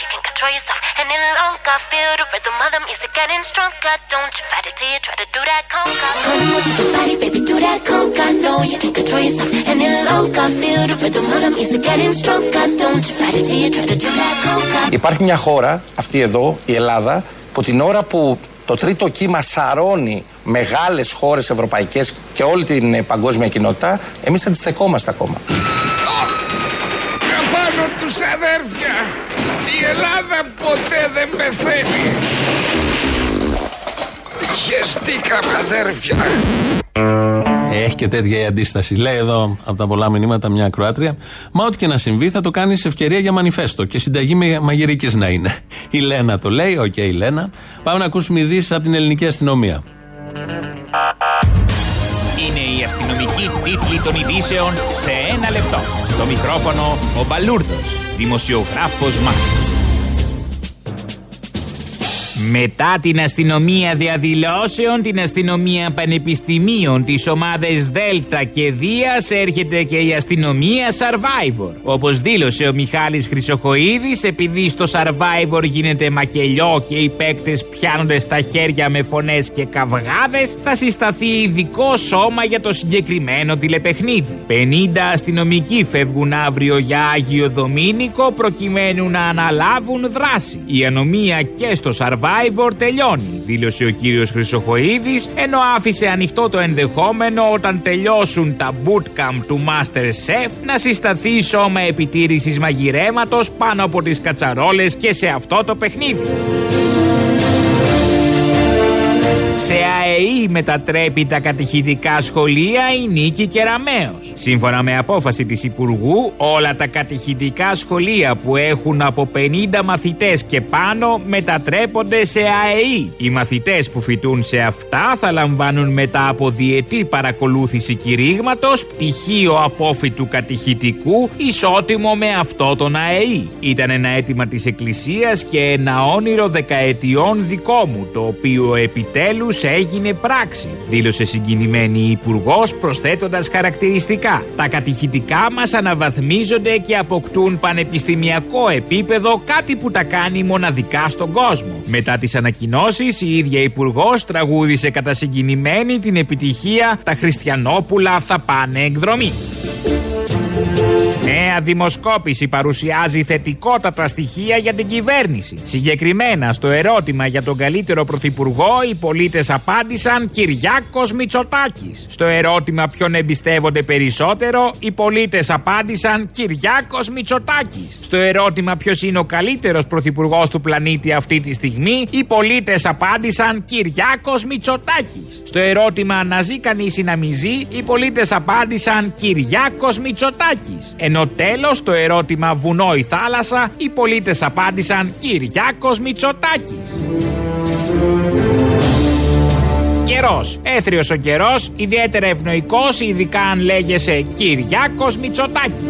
You can control yourself any longer. Feel the rhythm of the music getting stronger. Don't you fight it till you try to do that conga. Come on, shake your body, baby, do that conga. No, you can control yourself any longer. Feel the rhythm of the music getting stronger. Don't you fight it till you try to do that conga. Υπάρχει μια χώρα, αυτή εδώ, η Ελλάδα, που την ώρα που το τρίτο κύμα σαρώνει μεγάλες χώρες ευρωπαϊκές και όλη την ε, παγκόσμια κοινότητα, εμείς αντιστεκόμαστε ακόμα. Απάνω τους αδέρφια. Η Ελλάδα ποτέ δεν πεθαίνει. Χεστήκαμε αδέρφια. Έχει και τέτοια η αντίσταση. Λέει εδώ από τα πολλά μηνύματα μια Κροάτρια. Μα ό,τι και να συμβεί θα το κάνει ευκαιρία για μανιφέστο και συνταγή με μαγειρική να είναι. Η Λένα το λέει, οκ, η Λένα. Πάμε να ακούσουμε ειδήσεις από την ελληνική αστυνομία. Είναι οι αστυνομικοί τίτλοι των ειδήσεων σε ένα λεπτό. Στο μικρόφωνο ο Μπαλούρδος, δημοσιογράφος Μάρκος. Μετά την αστυνομία διαδηλώσεων, την αστυνομία πανεπιστημίων, τις ομάδες Δέλτα και Δίας έρχεται και η αστυνομία Survivor. Όπως δήλωσε ο Μιχάλης Χρυσοχοίδης, επειδή στο Survivor γίνεται μακελιό και οι παίκτες πιάνονται στα χέρια με φωνές και καυγάδες, θα συσταθεί ειδικό σώμα για το συγκεκριμένο τηλεπαιχνίδι. 50 αστυνομικοί φεύγουν αύριο για Άγιο Δομήνικο προκειμένου να αναλάβουν δράση. Η ανομία και στο Survivor τελειώνει, δήλωσε ο κύριος Χρυσοχοίδης, ενώ άφησε ανοιχτό το ενδεχόμενο όταν τελειώσουν τα bootcamp του Master Chef να συσταθεί σώμα επιτήρησης μαγειρέματος πάνω από τις κατσαρόλες και σε αυτό το παιχνίδι. Σε ΑΕΗ μετατρέπει τα κατηχητικά σχολεία η Νίκη Κεραμέως. Σύμφωνα με απόφαση της Υπουργού, όλα τα κατηχητικά σχολεία που έχουν από 50 μαθητές και πάνω μετατρέπονται σε ΑΕΗ. Οι μαθητές που φοιτούν σε αυτά θα λαμβάνουν μετά από διετή παρακολούθηση κηρύγματος πτυχίο απόφοιτου κατηχητικού ισότιμο με αυτό των ΑΕΗ. Ήταν ένα αίτημα της Εκκλησίας και ένα όνειρο δεκαετιών δικό μου, το οποίο επιτέλους έγινε πράξη, δήλωσε συγκινημένη η Υπουργός προσθέτοντας χαρακτηριστικά. Τα κατηχητικά μας αναβαθμίζονται και αποκτούν πανεπιστημιακό επίπεδο, κάτι που τα κάνει μοναδικά στον κόσμο. Μετά τις ανακοινώσεις, η ίδια Υπουργός τραγούδισε κατά συγκινημένη την επιτυχία Τα Χριστιανόπουλα θα πάνε εκδρομή. Νέα δημοσκόπηση παρουσιάζει θετικότατα στοιχεία για την κυβέρνηση. Συγκεκριμένα, στο ερώτημα για τον καλύτερο πρωθυπουργό, οι πολίτες απάντησαν Κυριάκος Μητσοτάκης. Στο ερώτημα ποιον εμπιστεύονται περισσότερο, οι πολίτες απάντησαν Κυριάκος Μητσοτάκης. Στο ερώτημα ποιος είναι ο καλύτερος πρωθυπουργός του πλανήτη αυτή τη στιγμή, οι πολίτες απάντησαν Κυριάκος Μητσοτάκης. Στο ερώτημα να ζει κανείς ή να μη ζει, οι πολίτες απάντησαν Κυριάκος Μητσοτάκης. Ενώ τέλος, το ερώτημα βουνό ή θάλασσα, οι πολίτες απάντησαν Κυριάκος Μητσοτάκης. Καιρός. Έθριος ο καιρός, ιδιαίτερα ευνοϊκός, ειδικά αν λέγεσαι Κυριάκος Μητσοτάκης.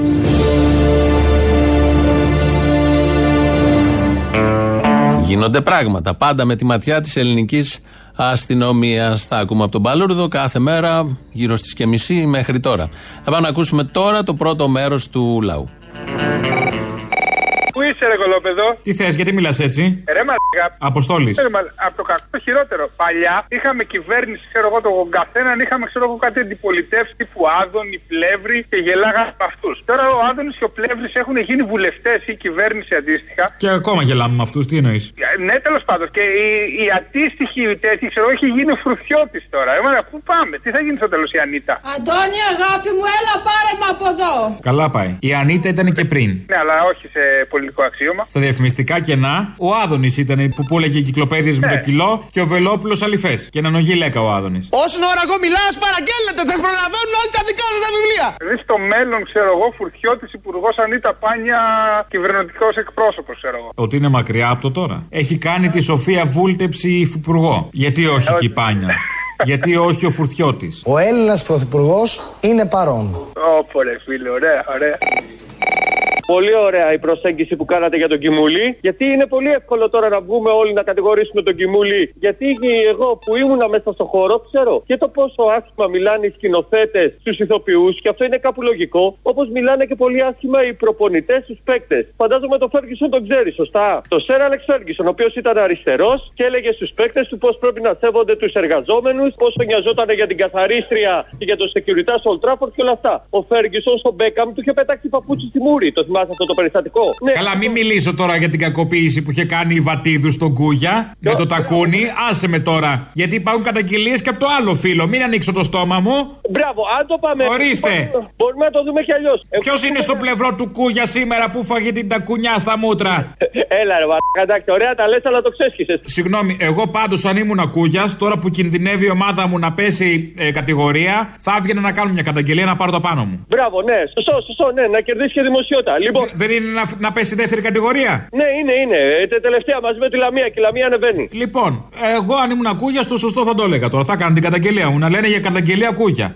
Γίνονται πράγματα. Πάντα με τη ματιά της ελληνικής αστυνομίας. Θα ακούμε από τον Παλούρδο κάθε μέρα γύρω στις και μισή μέχρι τώρα. Θα πάμε να ακούσουμε τώρα το πρώτο μέρος του λαού. Πού είσαι, ρε κολόπεδο; Τι θες, γιατί μιλάς έτσι; Ρε μαλάκα. Αποστόλης. Ρε, μαλα- Από το κακό το χειρότερο. Παλιά είχαμε κυβέρνηση, ξέρω εγώ, τον καθέναν είχαμε, ξέρω εγώ, κάτι αντιπολιτεύσει τύπου Άδωνη, Πλεύρη και γελάγαμε με αυτούς. Τώρα ο Άδωνης και ο Πλεύρης έχουν γίνει βουλευτές ή κυβέρνηση αντίστοιχα. Και ακόμα γελάμε με αυτούς, τι εννοείς; Ε, Ναι, τέλος πάντων. Και η, η αντίστοιχη τέτοια, ξέρω εγώ, έχει γίνει φρουφιώτη τώρα. Ε, μαλάκα, πού πάμε, τι θα γίνει στο τέλος η Ανίτα; Αντώνη, αγάπη μου, έλα πάρε με από εδώ. Καλά πάει. Η Ανίτα ήταν και πριν. Ναι, αλλά όχι σε πολιτική ελληνικό αξίωμα. Στα διαφημιστικά κενά, ο Άδωνης ήταν που πούλεγε κυκλοπαίδειες με το κιλό και ο Βελόπουλος αληφέ. Και να νογεί λέκα ο Άδωνης. Όσον ώρα εγώ μιλάω, σας παραγγέλλετε, θα σας προλαβαίνουν όλοι τα δικά σας τα βιβλία. Δηλαδή στο μέλλον, ξέρω εγώ, Φουρτιώτης Υπουργός Ανίτα Πάνια, κυβερνητικός εκπρόσωπος, ξέρω εγώ. Ότι είναι μακριά από το τώρα. Έχει κάνει τη Σοφία Βούλτεψη υφυπουργό. Γιατί όχι εκεί πάνια; Γιατί όχι ο Φουρτιώτης; Ο Έλληνας Πρωθυπουργός είναι παρόν. Όπο ρε φίλε, ωραία, ωραία. Πολύ ωραία η προσέγγιση που κάνατε για τον Κιμούλη. Γιατί είναι πολύ εύκολο τώρα να βγούμε όλοι να κατηγορήσουμε τον Κιμούλη. Γιατί εγώ που ήμουνα μέσα στο χώρο ξέρω και το πόσο άσχημα μιλάνε οι σκηνοθέτες στους ηθοποιούς, και αυτό είναι κάπου λογικό. Όπως μιλάνε και πολύ άσχημα οι προπονητές στους παίκτες. Φαντάζομαι το Φέργισον τον ξέρει, σωστά. Το Σέρ Αλεξ Φέργισον, ο οποίος ήταν αριστερός και έλεγε στους παίκτες του πώς πρέπει να σέβονται τους εργαζόμενους, πόσο νοιαζόταν για την καθαρίστρια και για το security στο Old Trafford και όλα αυτά. Ο Φέργισον στον Μπέκαμ του είχε πετάξει παπούτσι στη μούρη. Το θυμάσαι αυτό το περιστατικό. Ναι. Καλά, μην μιλήσω τώρα για την κακοποίηση που είχε κάνει η Βατίδου στον Κούγια με το τακούνι. Άσε με τώρα. Γιατί υπάρχουν καταγγελίες και από το άλλο φίλο. Μην ανοίξω το στόμα μου. Μπράβο, αν το πάμε. Ορίστε. Μπορούμε να το δούμε κι αλλιώς. Ποιος είναι στο πλευρό του Κούγια σήμερα που φάγε την τακουνιά στα μούτρα; Έλα, ρε, βα- εντάξει, ωραία τα λες, αλλά το ξέσχισες. Συγγνώμη, εγώ πάντως αν ήμουν Κούγια, τώρα που κινδυνεύει η ομάδα μου να πέσει ε, κατηγορία, θα έβγαινα να κάνω μια καταγγελία να πάρω το πάνω μου. Μπράβο, ναι, σωστό, σωστό, ναι, να κερδίσει και δημοσιότητα. Λοιπόν, Δεν είναι να, να πέσει δεύτερη κατηγορία; ναι, είναι, είναι. Ε, τε- τελευταία μαζί με τη Λαμία και η Λαμία ανεβαίνει. Λοιπόν, εγώ αν ήμουν Κούγια, το σωστό θα το έλεγα τώρα. Θα έκανα την καταγγελία μου. Να λένε για καταγγελία Κούγια.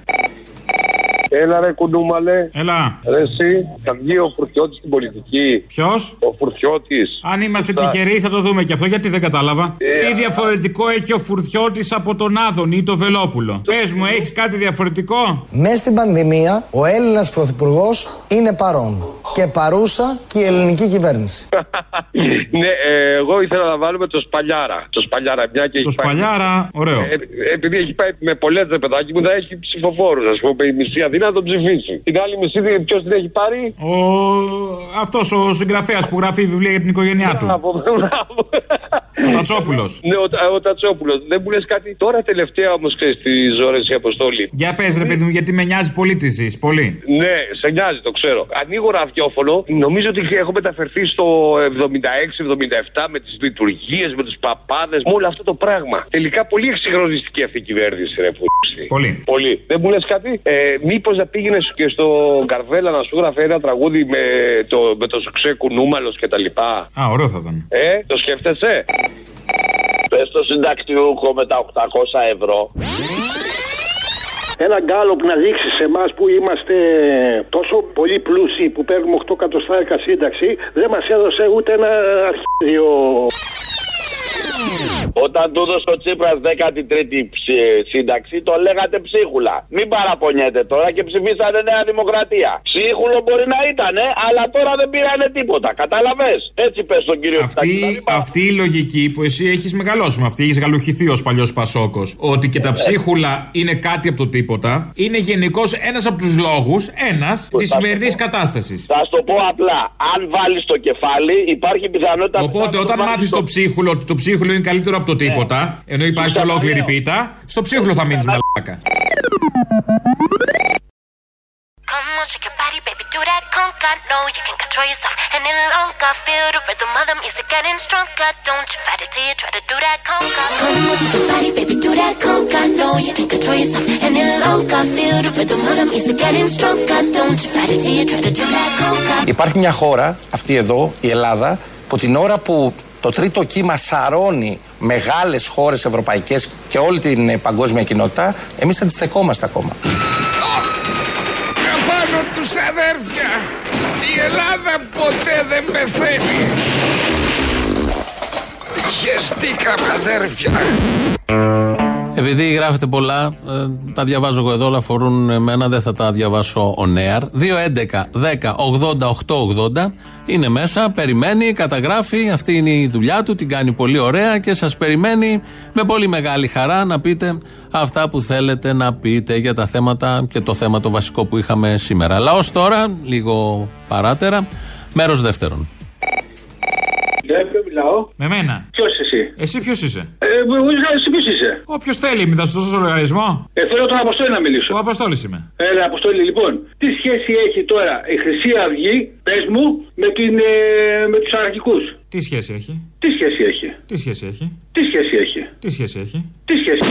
Έλα ρε κουντούμαλε. Έλα. Ρε εσύ, θα βγει ο Φουρτιώτης στην πολιτική. Ποιος; Ο Φουρτιώτης. Αν είμαστε Σωστά. τυχεροί θα το δούμε και αυτό, γιατί δεν κατάλαβα. Ε, Τι διαφορετικό έχει ο Φουρτιώτης από τον Άδωνη ή τον Βελόπουλο; Πες μου, έχεις κάτι διαφορετικό; Μέσα στην πανδημία, ο Έλληνας Πρωθυπουργός είναι παρόν. Και παρούσα και η ελληνική κυβέρνηση. ναι, ε, εγώ ήθελα να βάλουμε το Σπαλιάρα. Το Σπαλιάρα, μια και Το έχει πάει- Σπαλιάρα, ωραίο. Ε, επειδή έχει πάει με πολλές ρε παιδάκι μου, θα έχει ψηφοφόρους. Α πούμε, η μισή Αθήνα να τον ψηφίσει. Την άλλη μισή, ποιος την έχει πάρει; Ο... Αυτός ο συγγραφέας που γράφει βιβλία για την οικογένειά του. Μπράβο, μπράβο. Ο Τατσόπουλος. Ναι, ο, Τα- ο Τατσόπουλος. Δεν μου λες κάτι τώρα τελευταία όμως ξέρεις τις ώρες η Αποστόλη. Για πες, ρε παιδί μου, γιατί με νοιάζει πολύ τι ζεις. Πολύ. Ναι, σε νοιάζει, το ξέρω. Ανοίγω ραδιόφωνο. Νομίζω ότι έχω μεταφερθεί στο 76-77 με τις λειτουργίες, με τους παπάδες, με όλο αυτό το πράγμα. Τελικά πολύ εξυγχρονιστική αυτή η κυβέρνηση, ρε πούστη. Πολύ. Πολύ. Δεν μου λες κάτι; Ε, Μήπως να πήγαινε και στο Καρβέλα να σου γράφει ένα τραγούδι με το, με το σουξέ κουνούμαλο κτλ. Α, ωραίο θα ήταν. Ε, το σκέφτεσαι; Πες το συντακτιούχο με τα 800 ευρώ. Ένα γκάλωπ να δείξεις σε εμάς που είμαστε τόσο πολύ πλούσιοι που παίρνουμε 8 εκατοστάρικα σύνταξη, δεν μας έδωσε ούτε ένα αρχίδιο. Όταν του έδωσε ο Τσίπρας 13η ψη- σύνταξη, το λέγατε ψίχουλα. Μην παραπονιέτε τώρα και ψηφίσατε Νέα Δημοκρατία. Ψίχουλο μπορεί να ήταν, αλλά τώρα δεν πήρανε τίποτα. Κατάλαβε. Έτσι πες στον κύριο Φτάκη. Αυτή, αυτή η λογική που εσύ έχεις μεγαλώσει με αυτή, έχεις γαλουχηθεί ως παλιός Πασόκος, ότι και τα ψίχουλα είναι κάτι από το τίποτα, είναι γενικώς ένας από τους λόγους, ένας, της σημερινής κατάστασης. Θα σου το πω απλά. Αν βάλεις το κεφάλι, υπάρχει πιθανότητα. Οπότε όταν μάθεις το ψίχουλο ότι το ψίχουλο είναι καλύτερο από το ναι. τίποτα. Ε. Ενώ υπάρχει ολόκληρη πίτα. Στο ψίχουλο θα μείνεις μαλάκα. Υπάρχει μια χώρα, αυτή εδώ, η Ελλάδα, που την ώρα που το τρίτο κύμα σαρώνει μεγάλες χώρες ευρωπαϊκές και όλη την ε, παγκόσμια κοινότητα, εμείς αντιστεκόμαστε ακόμα. Απάνω τους αδέρφια. Η Ελλάδα ποτέ δεν πεθαίνει. Χεστήκαμε αδέρφια. Επειδή γράφετε πολλά, ε, τα διαβάζω εγώ εδώ, αλλά αφορούν εμένα, δεν θα τα διαβάσω on air. 2, 11, 10, 80, 8, 80 είναι μέσα, περιμένει, καταγράφει. Αυτή είναι η δουλειά του, την κάνει πολύ ωραία και σας περιμένει με πολύ μεγάλη χαρά να πείτε αυτά που θέλετε να πείτε για τα θέματα και το θέμα το βασικό που είχαμε σήμερα. Αλλά ω τώρα, λίγο παράτερα, μέρος δεύτερον. Μιλάω. Με μένα. Ποιος εσύ; Εσύ ποιος είσαι; Ε, εγώ είχα εσύ ποιος είσαι; Όποιος θέλει, μην θα σου δώσω λογαριασμό. Ε, θέλω τον Αποστόλη να μιλήσω. Ο Αποστόλης είμαι. Έλα, Αποστόλη, λοιπόν. Τι σχέση έχει τώρα η Χρυσή Αυγή, πες μου, με, την, ε, με τους αναρχικού. Τι σχέση έχει; Τι σχέση έχει; Τι σχέση έχει; Τι σχέση έχει; Τι σχέση έχει; Τι σχέση;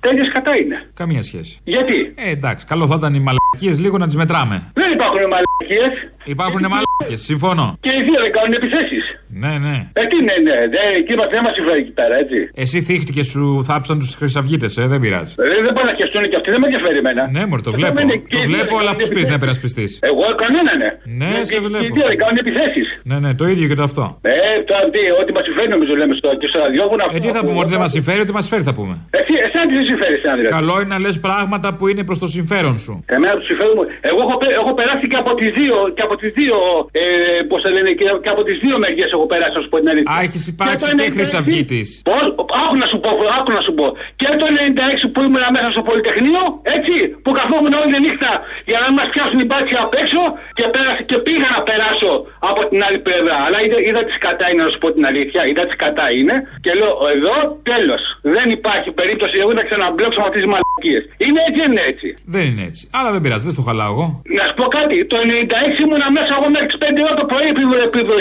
Τέτοια κατά είναι. Καμία σχέση. Γιατί; Ε, εντάξει, καλό θα ήταν οι μαλακίες λίγο να τις μετράμε. Δεν υπάρχουν μαλακίες. Υπάρχουν μαλακίες, συμφωνώ. Και οι δύο δεν κάνουν επιθέσεις. Ναι, ναι. Ε, τι ναι, ναι. Δεν, εκεί μας δεν μα συμφέρει εκεί πέρα, έτσι. Εσύ θύχτηκε σου θάψαν τους χρυσαυγίτες, ε, δεν πειράζει. Ε, δεν πάνε να χεστούν και αυτοί, δεν με ενδιαφέρει εμένα. Ναι, μωρέ, το Ε, βλέπω. είναι και Το οι βλέπω, δύο αλλά κάνουν αυτούς πεις να επιθέσεις. υπερασπιστεί. Εγώ κανένα ναι. Ναι, Και- σε και- βλέπω. Και οι δύο δεν κάνουν επιθέσεις. Ναι, ναι, το ίδιο και το αυτό. Ε, τώρα τι, ό,τι μας συμφέρει νομίζω λέμε στο, και στο ραδιόφωνο. Ε, τι θα πούμε, ότι δεν μας συμφέρει, ότι μας φέρει θα πούμε. Εσύ, εσένα τι σε συμφέρει, εσένα δηλαδή. Καλό είναι να λες πράγματα που είναι προς το συμφέρον σου. Εμένα τους συμφέρουν μου. Εγώ έχω, πε- έχω περάσει και από τις δύο, και από τις δύο ε, πώς θα λένε, και, και από τις δύο μεριές έχω περάσει, να σου πω την αλήθεια. Α, έχεις υπάρξει το και 96 χρυσαυγίτη. Πώς, άκου να σου πω, άκου να σου πω. Και το 96 που ήμουν μέσα στο Πολυτεχνείο, έτσι, που καθόμουν όλη τη νύχτα για να μην μας πιάσουν οι μπάτσοι απ' έξω και, πέρασα, και πήγα να περάσω από την άλλη πλευρά. Αλλά είδα, είδα τις κατά είναι, να σου πω την αλήθεια. Είδα τις κατά είναι και λέω εδώ τέλος. Δεν υπάρχει περίπτωση εγώ να ξαναμπλέξω με αυτές τις μαλακίες. Είναι έτσι, είναι έτσι. Δεν είναι έτσι. Αλλά δεν πειράζει, δεν στο χαλάω εγώ. Να σου πω κάτι, το 96 ήμουν μέσα εγώ μέχρι τις 5 ώρα το πρωί επί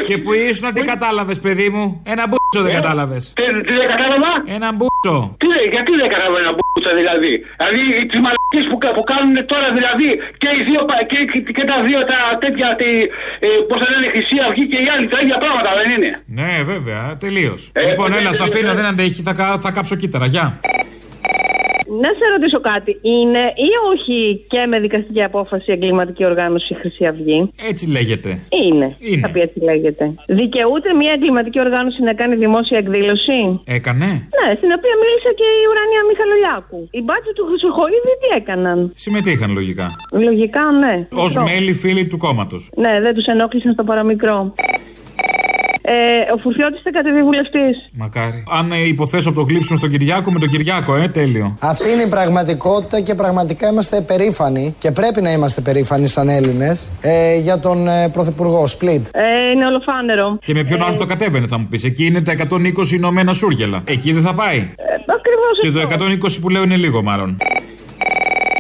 Και που ήσουν, τι κατάλαβες, παιδί μου; Ένα μπούτσο δεν κατάλαβες. Τι, τι δεν κατάλαβα; Ένα μπούτσο. Τι λέει, γιατί δεν κατάλαβα ένα μπούτσα δηλαδή; Δηλαδή τις μαλακίες που, κα- που κάνουν τώρα δηλαδή και, οι δύο, πα- και, και, και τα δύο τα τέτοια, τη, ε, πώς θα λένε, Χρυσή Αυγή και οι άλλοι τα ίδια πράγματα δεν είναι; Ναι, βέβαια, τελείως. Ε, λοιπόν, ε, έλα, ε, σ' αφήνω, ε, δεν αντέχει, θα, κα- θα κάψω κύτταρα. Γεια. Να σε ρωτήσω κάτι. Είναι ή όχι και με δικαστική απόφαση εγκληματική οργάνωση η Χρυσή Αυγή; Έτσι λέγεται. Είναι. Είναι. Θα πει έτσι λέγεται. Δικαιούται μια εγκληματική οργάνωση να κάνει δημόσια εκδήλωση; Έκανε. Ναι, στην οποία μίλησε και η Ουρανία Μιχαλολιάκου. Οι μπάτσοι του Χρυσοχοίδη τι έκαναν; Συμμετείχαν λογικά. Λογικά, ναι. Ω Μικρό. μέλη φίλοι του κόμματος. Ναι, δεν τους ενόχλησαν στο παραμικρό. Ε, ο Φουρτιώτης θα κατεβεί βουλευτή. Μακάρι. Αν ε, υποθέσω από το κλείψιμο στον Κυριάκο με τον Κυριάκο, ε, τέλειο. Αυτή είναι η πραγματικότητα και πραγματικά είμαστε περήφανοι και πρέπει να είμαστε περήφανοι σαν Έλληνες ε, για τον ε, Πρωθυπουργό Σπλίτ. Ε, είναι ολοφάνερο. Και με ποιον άλλο θα κατέβαινε, θα μου πεις. Εκεί είναι τα 120 Ηνωμένα Σούργελα. Εκεί δεν θα πάει. Ακριβώς. Και το 120 που λέω είναι λίγο, μάλλον.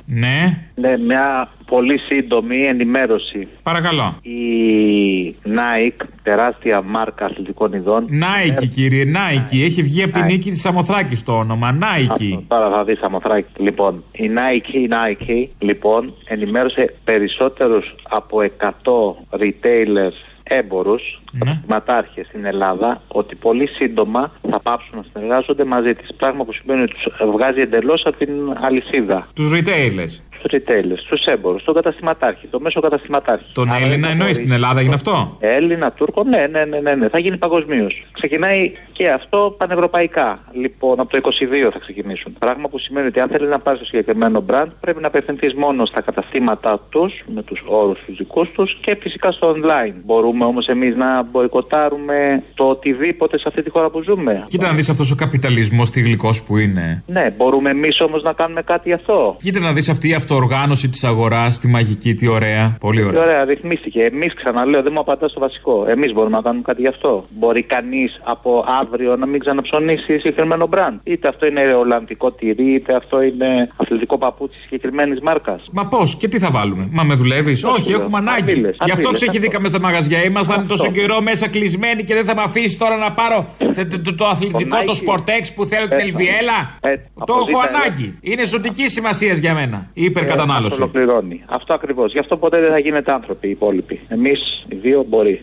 Ναι, Ναι, μια πολύ σύντομη ενημέρωση. παρακαλώ. Η Nike, τεράστια μάρκα αθλητικών ειδών. Nike, κύριε, Nike. Έχει βγει από την Nike. νίκη της Σαμοθράκης το όνομα. Nike. Αυτό, τώρα θα δεις Σαμοθράκη. Λοιπόν, η Nike, η Nike, λοιπόν, ενημέρωσε περισσότερους από 100 retailers έμπορους, Ναι. ματάρχες στην Ελλάδα, ότι πολύ σύντομα θα πάψουν να συνεργάζονται μαζί της. Πράγμα που σημαίνει ότι τους βγάζει εντελώς από την αλυσίδα. Τους retailers. Του retailers, τους έμπορους, τον καταστηματάρχη, το μέσο καταστηματάρχη. Τον Άρα Έλληνα δεν εννοείς μπορεί- στην Ελλάδα, είναι αυτό; Έλληνα, Τούρκο, ναι, ναι, ναι, ναι, ναι. θα γίνει παγκοσμίως. Ξεκινάει και αυτό πανευρωπαϊκά. Λοιπόν, από το 22 θα ξεκινήσουν. Πράγμα που σημαίνει ότι αν θέλει να πάρει το συγκεκριμένο brand, πρέπει να απευθυνθείς μόνο στα καταστήματά τους, με τους όρους φυσικούς τους και φυσικά στο online. Μπορούμε όμως εμείς να μποϊκοτάρουμε το οτιδήποτε σε αυτή τη χώρα που ζούμε. Κοίτα να δεις αυτός ο καπιταλισμός τι γλυκός που είναι. Ναι, μπορούμε εμείς όμως να κάνουμε κάτι γι' αυτό. Κοίτα να δεις αυτή η αυτοοργάνωση της αγοράς, τη μαγική, τι ωραία. Πολύ Τι ωραία. ωραία, ρυθμίστηκε. Εμείς, ξαναλέω, δεν μου απαντάς στο βασικό. Εμείς μπορούμε να κάνουμε κάτι γι' αυτό. Μπορεί κανείς από αύριο να μην ξαναψωνίσει συγκεκριμένο μπραντ. Είτε αυτό είναι Ολλανδικό τυρί, είτε αυτό είναι αθλητικό παπούτσι συγκεκριμένης μάρκας. Μα πώς και τι θα βάλουμε; Μα με δουλεύεις; Όχι, λέω. έχουμε ανάγκη. Αντίλες, Γι' αυτό αντίλες, ξεχυθήκαμε στα μαγαζιά. Ήμασταν τόσο καιρό μέσα κλεισμένοι και δεν θα με αφήσει τώρα να πάρω το, το- το- το αθλητικό, το Sportex που θέλω την Έτσι. Ελβιέλα. Έτσι. Το έχω Αποζήτα, ανάγκη. Είναι ζωτική σημασίας για μένα. Η υπερκατανάλωση. Αυτό ολοκληρώνει. Αυτό ακριβώς. Γι' αυτό ποτέ δεν θα γίνετε άνθρωποι οι υπόλοιποι. Εμείς οι δύο μπορεί.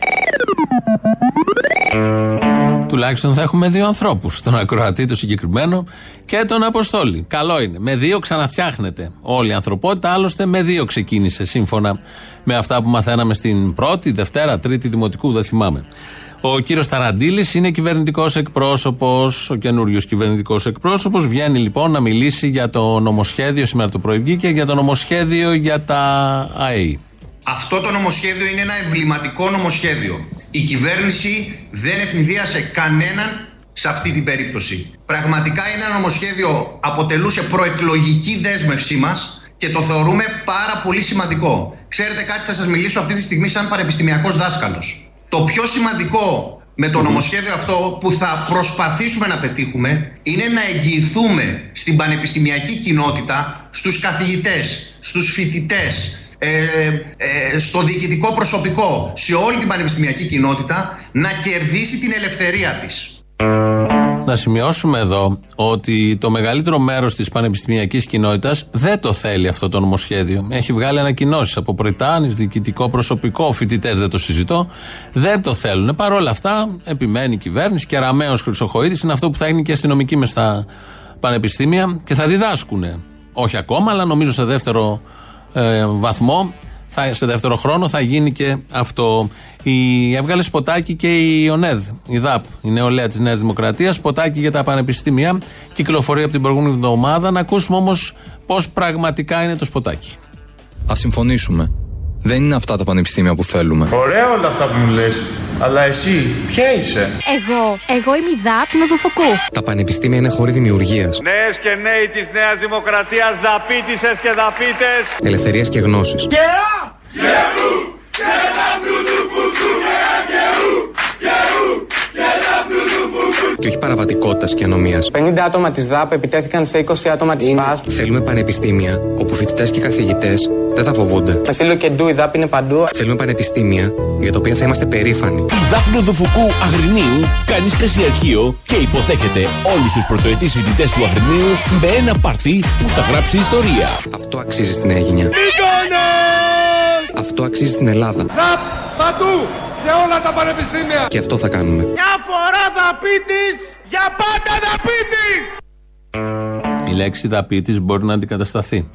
Τουλάχιστον θα έχουμε δύο ανθρώπους. Τον ακροατή το συγκεκριμένο και τον Αποστόλη. Καλό είναι. Με δύο ξαναφτιάχνεται όλη η ανθρωπότητα. Άλλωστε με δύο ξεκίνησε σύμφωνα με αυτά που μαθαίναμε στην πρώτη, Δευτέρα, Τρίτη Δημοτικού, δεν θυμάμαι. Ο κύριος Ταραντήλη είναι κυβερνητικός εκπρόσωπος, ο καινούριος κυβερνητικός εκπρόσωπος. Βγαίνει λοιπόν να μιλήσει για το νομοσχέδιο, σήμερα το πρωί βγήκε, για το νομοσχέδιο για τα ΑΕΗ. Αυτό το νομοσχέδιο είναι ένα εμβληματικό νομοσχέδιο. Η κυβέρνηση δεν ευνηδίασε κανέναν σε αυτή την περίπτωση. Πραγματικά είναι ένα νομοσχέδιο αποτελούσε προεκλογική δέσμευσή μας και το θεωρούμε πάρα πολύ σημαντικό. Ξέρετε κάτι θα σας μιλήσω αυτή τη στιγμή σαν πανεπιστημιακός δάσκαλος. Το πιο σημαντικό με το νομοσχέδιο αυτό που θα προσπαθήσουμε να πετύχουμε είναι να εγγυηθούμε στην πανεπιστημιακή κοινότητα, στους καθηγητές, στους φοιτητές, ε, ε, στο διοικητικό προσωπικό, σε όλη την πανεπιστημιακή κοινότητα να κερδίσει την ελευθερία της. Να σημειώσουμε εδώ ότι το μεγαλύτερο μέρος της πανεπιστημιακής κοινότητας δεν το θέλει αυτό το νομοσχέδιο. Έχει βγάλει ανακοινώσεις από Πρετάνη, διοικητικό προσωπικό, φοιτητές δεν το συζητώ. Δεν το θέλουν. Παρ' όλα αυτά, επιμένει η κυβέρνηση και Ραμαίος Χρυσοχοίδης είναι αυτό που θα είναι και αστυνομική μες στα πανεπιστήμια και θα διδάσκουν. Όχι ακόμα, αλλά νομίζω σε δεύτερο ε, βαθμό θα, σε δεύτερο χρόνο θα γίνει και αυτό. Η, έβγαλε σποτάκι και η ΟΝΕΔ, η ΔΑΠ, η νεολαία της Νέας Δημοκρατίας. Σποτάκι για τα πανεπιστήμια. Κυκλοφορεί από την προηγούμενη εβδομάδα. Να ακούσουμε όμως πώς πραγματικά είναι το σποτάκι. Α συμφωνήσουμε. Δεν είναι αυτά τα πανεπιστήμια που θέλουμε. Ωραία όλα αυτά που μου λες. Αλλά εσύ, ποια είσαι; Εγώ, εγώ είμαι η ΔΑΠ Νοδοφοκού. Τα πανεπιστήμια είναι χώροι δημιουργίας, Νέες και νέοι της Νέας Δημοκρατίας, δαπίτησες και δαπίτες. ελευθερία και γνώση. Και α! Γερού! Και δαπνού του φουκού! Και όχι παραβατικότητας και ανομίας. 50 άτομα της ΔΑΠ επιτέθηκαν σε 20 άτομα της ΠΑΣ. Θέλουμε πανεπιστήμια όπου φοιτητές και καθηγητές δεν θα φοβούνται. Με σύλλογο και ντου η ΔΑΠ είναι παντού. Θέλουμε πανεπιστήμια για τα οποία θα είμαστε περήφανοι. Η Δάπνο Δουφουκού Αγρινίου κάνει στασιαρχείο και υποδέχεται όλους τους πρωτοετής φοιτητές του Αγρινίου με ένα πάρτι που θα γράψει ιστορία. Αυτό αξίζει στην Αίγινια. Αυτό αξίζει στην Ελλάδα. ΔΑΠ παντού! Σε όλα τα πανεπιστήμια! Και αυτό θα κάνουμε. Μια φορά δαπίτης, για πάντα δαπίτης! Η λέξη δαπίτης μπορεί να αντικατασταθεί.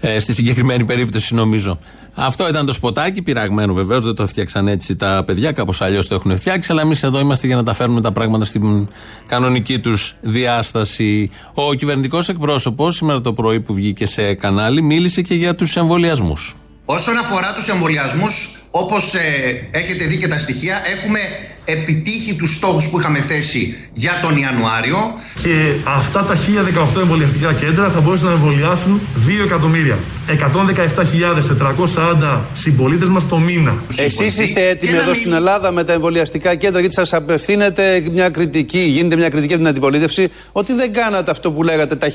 Ε, στη συγκεκριμένη περίπτωση, νομίζω. Αυτό ήταν το σποτάκι, πειραγμένο βεβαίως, δεν το έφτιαξαν έτσι τα παιδιά, κάπως αλλιώς το έχουν φτιάξει, αλλά εμείς εδώ είμαστε για να τα φέρνουμε τα πράγματα στην κανονική τους διάσταση. Ο κυβερνητικός εκπρόσωπος, σήμερα το πρωί που βγήκε σε κανάλι, μίλησε και για τους εμβολιασμούς. Όσον αφορά τους εμβολιασμούς, όπως ε, έχετε δει και τα στοιχεία, έχουμε επιτύχει τους στόχους που είχαμε θέσει για τον Ιανουάριο. Και αυτά τα 1018 εμβολιαστικά κέντρα θα μπορούσαν να εμβολιάσουν 2 εκατομμύρια. 117.440 συμπολίτες μας το μήνα. Εσείς είστε έτοιμοι εδώ στην Ελλάδα με τα εμβολιαστικά κέντρα, γιατί σας απευθύνεται μια κριτική, γίνεται μια κριτική από την αντιπολίτευση, ότι δεν κάνατε αυτό που λέγατε, τα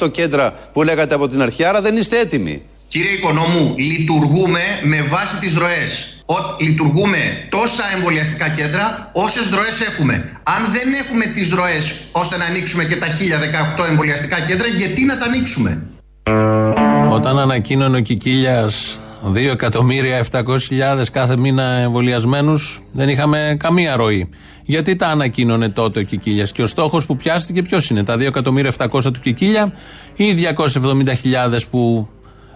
1018 κέντρα που λέγατε από την αρχή, άρα δεν είστε έτοιμοι. Κύριε Οικονόμου, λειτουργούμε με βάση τις ροές. Ο, λειτουργούμε τόσα εμβολιαστικά κέντρα όσες ροές έχουμε. Αν δεν έχουμε τις ροές ώστε να ανοίξουμε και τα 1018 εμβολιαστικά κέντρα, γιατί να τα ανοίξουμε; Όταν ανακοίνωνε ο Κικίλιας 2.700.000 κάθε μήνα εμβολιασμένους, δεν είχαμε καμία ροή. Γιατί τα ανακοίνωνε τότε ο Κικίλιας. Και ο στόχος που πιάστηκε ποιος είναι, τα 2.700.000 του Κικίλια ή οι 270.000 που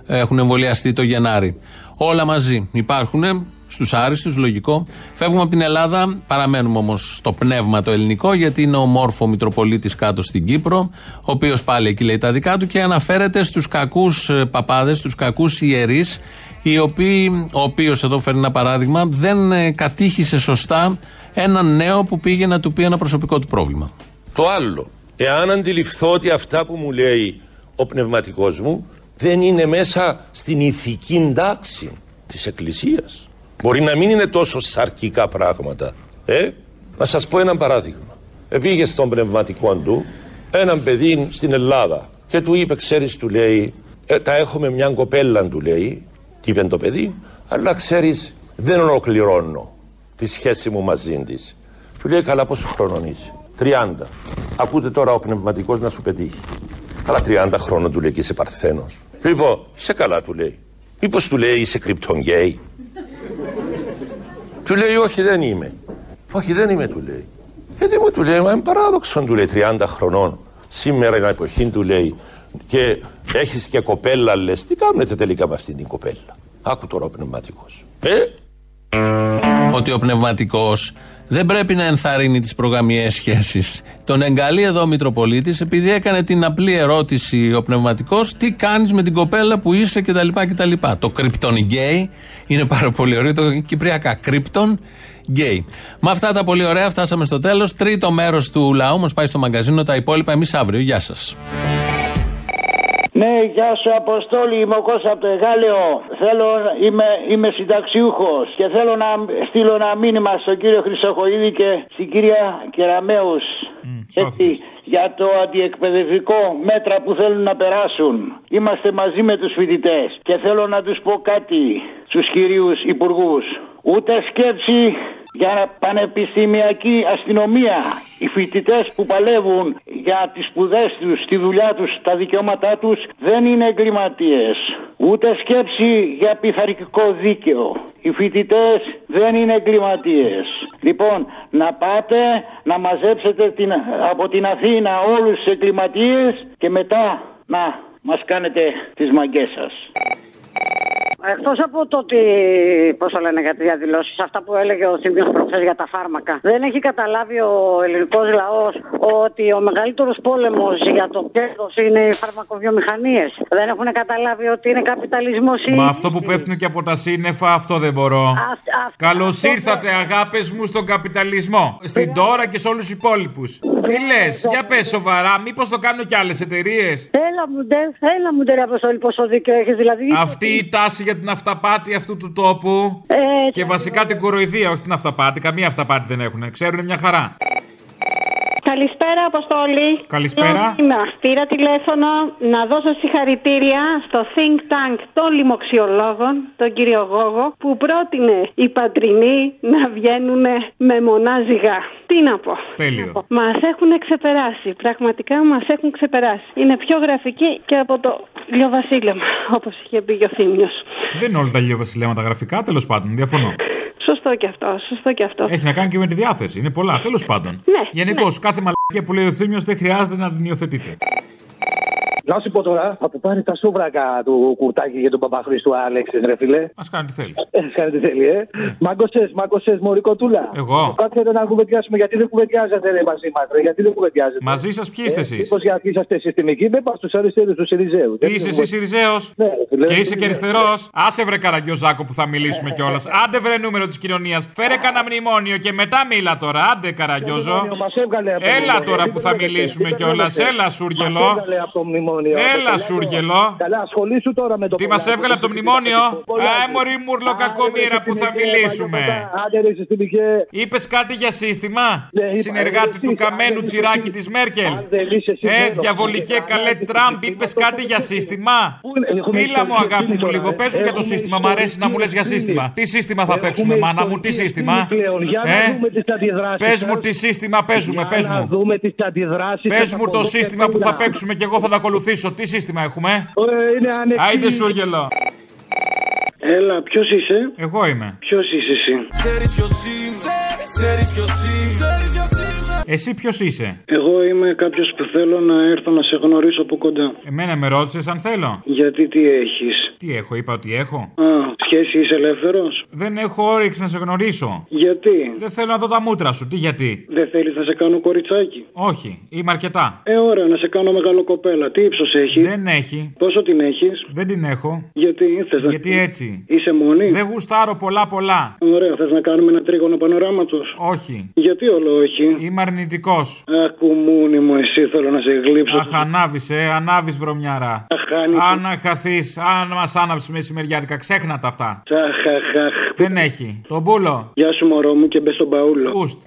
έχουν εμβολιαστεί το Γενάρη. Όλα μαζί υπάρχουν στους άριστους, λογικό. Φεύγουμε από την Ελλάδα, παραμένουμε όμως στο πνεύμα το ελληνικό, γιατί είναι ο Μόρφο Μητροπολίτης κάτω στην Κύπρο, ο οποίος πάλι εκεί λέει τα δικά του και αναφέρεται στους κακούς παπάδες, στου κακούς ιερείς, οι οποίοι, ο οποίος εδώ φέρνει ένα παράδειγμα, δεν ε, κατήχησε σωστά έναν νέο που πήγε να του πει ένα προσωπικό του πρόβλημα. Το άλλο, εάν αντιληφθώ ότι αυτά που μου λέει ο πνευματικός μου δεν είναι μέσα στην ηθική τάξη της Εκκλησίας. Μπορεί να μην είναι τόσο σαρκικά πράγματα. Ε, να σας πω ένα παράδειγμα. Επήγε στον πνευματικό του έναν παιδί στην Ελλάδα και του είπε, ξέρεις, του λέει, «Ε, τα έχουμε μια κοπέλα, του λέει, τι είπε το παιδί, αλλά ξέρεις, δεν ολοκληρώνω τη σχέση μου μαζί της. Του λέει, καλά, πόσο χρόνο είσαι; 30. Ακούτε τώρα ο πνευματικός να σου πετύχει. Αλλά 30 χρόνων του λέει και είσαι παρθένος. Λοιπόν, σε καλά του λέει. Μήπως του λέει είσαι κρυπτον γκέι. του λέει όχι δεν είμαι. Όχι δεν είμαι του λέει. Γιατί μου του λέει μα είναι παράδοξο του λέει 30 χρονών. Σήμερα είναι εποχή του λέει και έχεις και κοπέλα λες τι κάνετε τελικά με αυτήν την κοπέλα. Άκου τώρα ο πνευματικός. Ε, ότι ο πνευματικός δεν πρέπει να ενθαρρύνει τις προγαμιαίες σχέσεις. Τον εγκαλεί εδώ ο Μητροπολίτης επειδή έκανε την απλή ερώτηση ο πνευματικός: Τι κάνεις με την κοπέλα που είσαι κτλ. κτλ. Το κρυπτον γκέι είναι πάρα πολύ ωραίο. Το κυπριακά κρυπτον γκέι. Με αυτά τα πολύ ωραία φτάσαμε στο τέλος. Τρίτο μέρος του λαού μας πάει στο μαγκαζίνο. Τα υπόλοιπα εμείς αύριο. Γεια σας. Ναι, γεια σου Αποστόλη, είμαι ο Κώστα από το Εγάλεο. Θέλω, είμαι, είμαι συνταξιούχος και θέλω να στείλω ένα μήνυμα στον κύριο Χρυσοχοίδη και στην κυρία Κεραμέους. Έτσι, για το αντιεκπαιδευτικό μέτρα που θέλουν να περάσουν. Είμαστε μαζί με τους φοιτητές και θέλω να τους πω κάτι στους κυρίους υπουργούς. Ούτε σκέψη για πανεπιστημιακή αστυνομία. Οι φοιτητές που παλεύουν για τις σπουδές τους, τη δουλειά τους, τα δικαιώματά τους δεν είναι εγκληματίες. Ούτε σκέψη για πειθαρχικό δίκαιο. Οι φοιτητές δεν είναι εγκληματίες. Λοιπόν, να πάτε να μαζέψετε την, από την Αθήνα όλους τους εγκληματίες και μετά να μας κάνετε τις μαγκές σας. Εκτό από το ότι. Πώς το λένε για τις διαδηλώσεις, αυτά που έλεγε ο Θήμιο προχθές για τα φάρμακα. Δεν έχει καταλάβει ο ελληνικός λαός ότι ο μεγαλύτερος πόλεμος για το κέρδος είναι οι φαρμακοβιομηχανίες. Δεν έχουν καταλάβει ότι είναι καπιταλισμός ή. Μα αυτό που πέφτουν και από τα σύννεφα, αυτό δεν μπορώ. Καλώς ήρθατε, αγάπες μου, στον καπιταλισμό. Στην τώρα και σε όλους τους υπόλοιπους. Τι λες, για πες σοβαρά, μήπως το κάνουν και άλλες εταιρείες; Έλα μου, ντε, έλα μου, ντε, Αποστόλη, πόσο δίκιο έχεις δηλαδή. Αυτή η τάση για την αυταπάτη αυτού του τόπου. και βασικά την κοροϊδία, όχι την αυταπάτη. Καμία αυταπάτη δεν έχουν. Ξέρουν μια χαρά. Καλησπέρα, Αποστόλη. Καλησπέρα. Είμαι. Πήρα τηλέφωνο να δώσω συγχαρητήρια στο Think Tank των λοιμοξιολόγων, τον κύριο Γόγο, που πρότεινε οι πατρινοί να βγαίνουν με μονά ζυγά. Τι να πω. Τέλειο. Μας έχουν ξεπεράσει. Πραγματικά μας έχουν ξεπεράσει. Είναι πιο γραφική και από το λιοβασίλεμα, όπως είχε πει και ο Θήμιος. Δεν είναι όλα τα λιοβασιλέματα γραφικά, τέλος πάντων, διαφωνώ. Σωστό και αυτό, σωστό και αυτό. Έχει να κάνει και με τη διάθεση. Είναι πολλά, τέλος πάντων. Ναι. Γενικώς, κάθε μαλακία που λέει ο Θήμιος δεν χρειάζεται να την υιοθετείτε. Να σου πω τώρα, θα του πάρει τα σούβρακα του κουρτάκι για τον Παπαχρήστου Άλεξ, ρε φιλέ. Α κάνει τι θέλει. Ε, κάνει τι θέλει, ε. Μάγκοσε, μάγκοσε, μωρικοτούλα. Εγώ. Κάτσε να κουβεντιάσουμε γιατί δεν κουβεντιάζετε ρε, μαζί μας, ρε. Γιατί δεν κουβεντιάζετε. Μαζί σας ποιοι είστε εσείς; Μήπως γιατί είσαστε συστημικοί, δεν πας στους αριστερούς του Σιριζέους. Τι είσαι εσύ Σιριζέος; Ναι, ρε, Και είσαι και αριστερός; Άσε βρε καραγκιόζάκο που θα μιλήσουμε κιόλας. Άντε βρε νούμερο της κοινωνίας. Φέρε κανένα μνημόνιο και μετά μίλα τώρα. Άντε καραγκιόζο. Έλα τώρα που θα μιλήσουμε κιόλας. Έλα σούργελο. Έλα σούργελο. Καλά, ασχολήσου τώρα με το Τι μας έβγαλε από το μνημόνιο; Α, μωρή μουρλο κακομήρα που θα μιλήσουμε. Είπες κάτι για σύστημα; Συνεργάτη του καμένου τσιράκι της Μέρκελ. Ε, διαβολικέ καλέ Τραμπ, είπες κάτι για σύστημα; Μίλα μου, αγάπη μου, λίγο. Πες μου για το σύστημα. Μ' αρέσει να μου λες για σύστημα. Τι σύστημα θα παίξουμε, μάνα μου, τι σύστημα; Ε, πες μου τι σύστημα παίζουμε, πες μου. Πες μου το σύστημα που θα παίξουμε και εγώ θα το ακολουθήσω. Τι σύστημα έχουμε; Άιντε σούργελο. Έλα, ποιος είσαι; Εγώ είμαι. Ποιος είσαι εσύ; Ξέρεις ποιος είμαι, ξέρεις ποιος είμαι Εσύ ποιος είσαι; Εγώ είμαι κάποιος που θέλω να έρθω να σε γνωρίσω από κοντά. Εμένα με ρώτησες αν θέλω. Γιατί τι έχεις; Τι έχω, είπα ότι έχω. Α, σχέση είσαι ελεύθερος; Δεν έχω όρεξη να σε γνωρίσω. Γιατί; Δεν θέλω να δω τα μούτρα σου. Τι γιατί; Δεν θέλεις να σε κάνω κοριτσάκι; Όχι, είμαι αρκετά. Ε, ωραία, να σε κάνω μεγάλο κοπέλα. Τι ύψος έχεις; Δεν έχει. Πόσο την έχεις; Δεν την έχω. Γιατί θες να... Γιατί έτσι; Είσαι μόνη; Δεν γουστάρω πολλά πολλά. Ωραία, θες να κάνουμε ένα τρίγωνο πανοράματος; Όχι. Γιατί όλο όχι; Είμαι αρνητικός. Ακουμούνι μου, εσύ θέλω να σε γλύψω. Αχ, ανάβεις, ε, ανάβεις βρωμιάρα. Αν αχαθεί, αν μας άναψει μεσημεριάτικα, ξέχνα τα αυτά. Αχ, αχ, αχ. Δεν έχει. Τον πούλο. Γεια σου, μωρό μου, και μπες στον παούλο. Ουστ.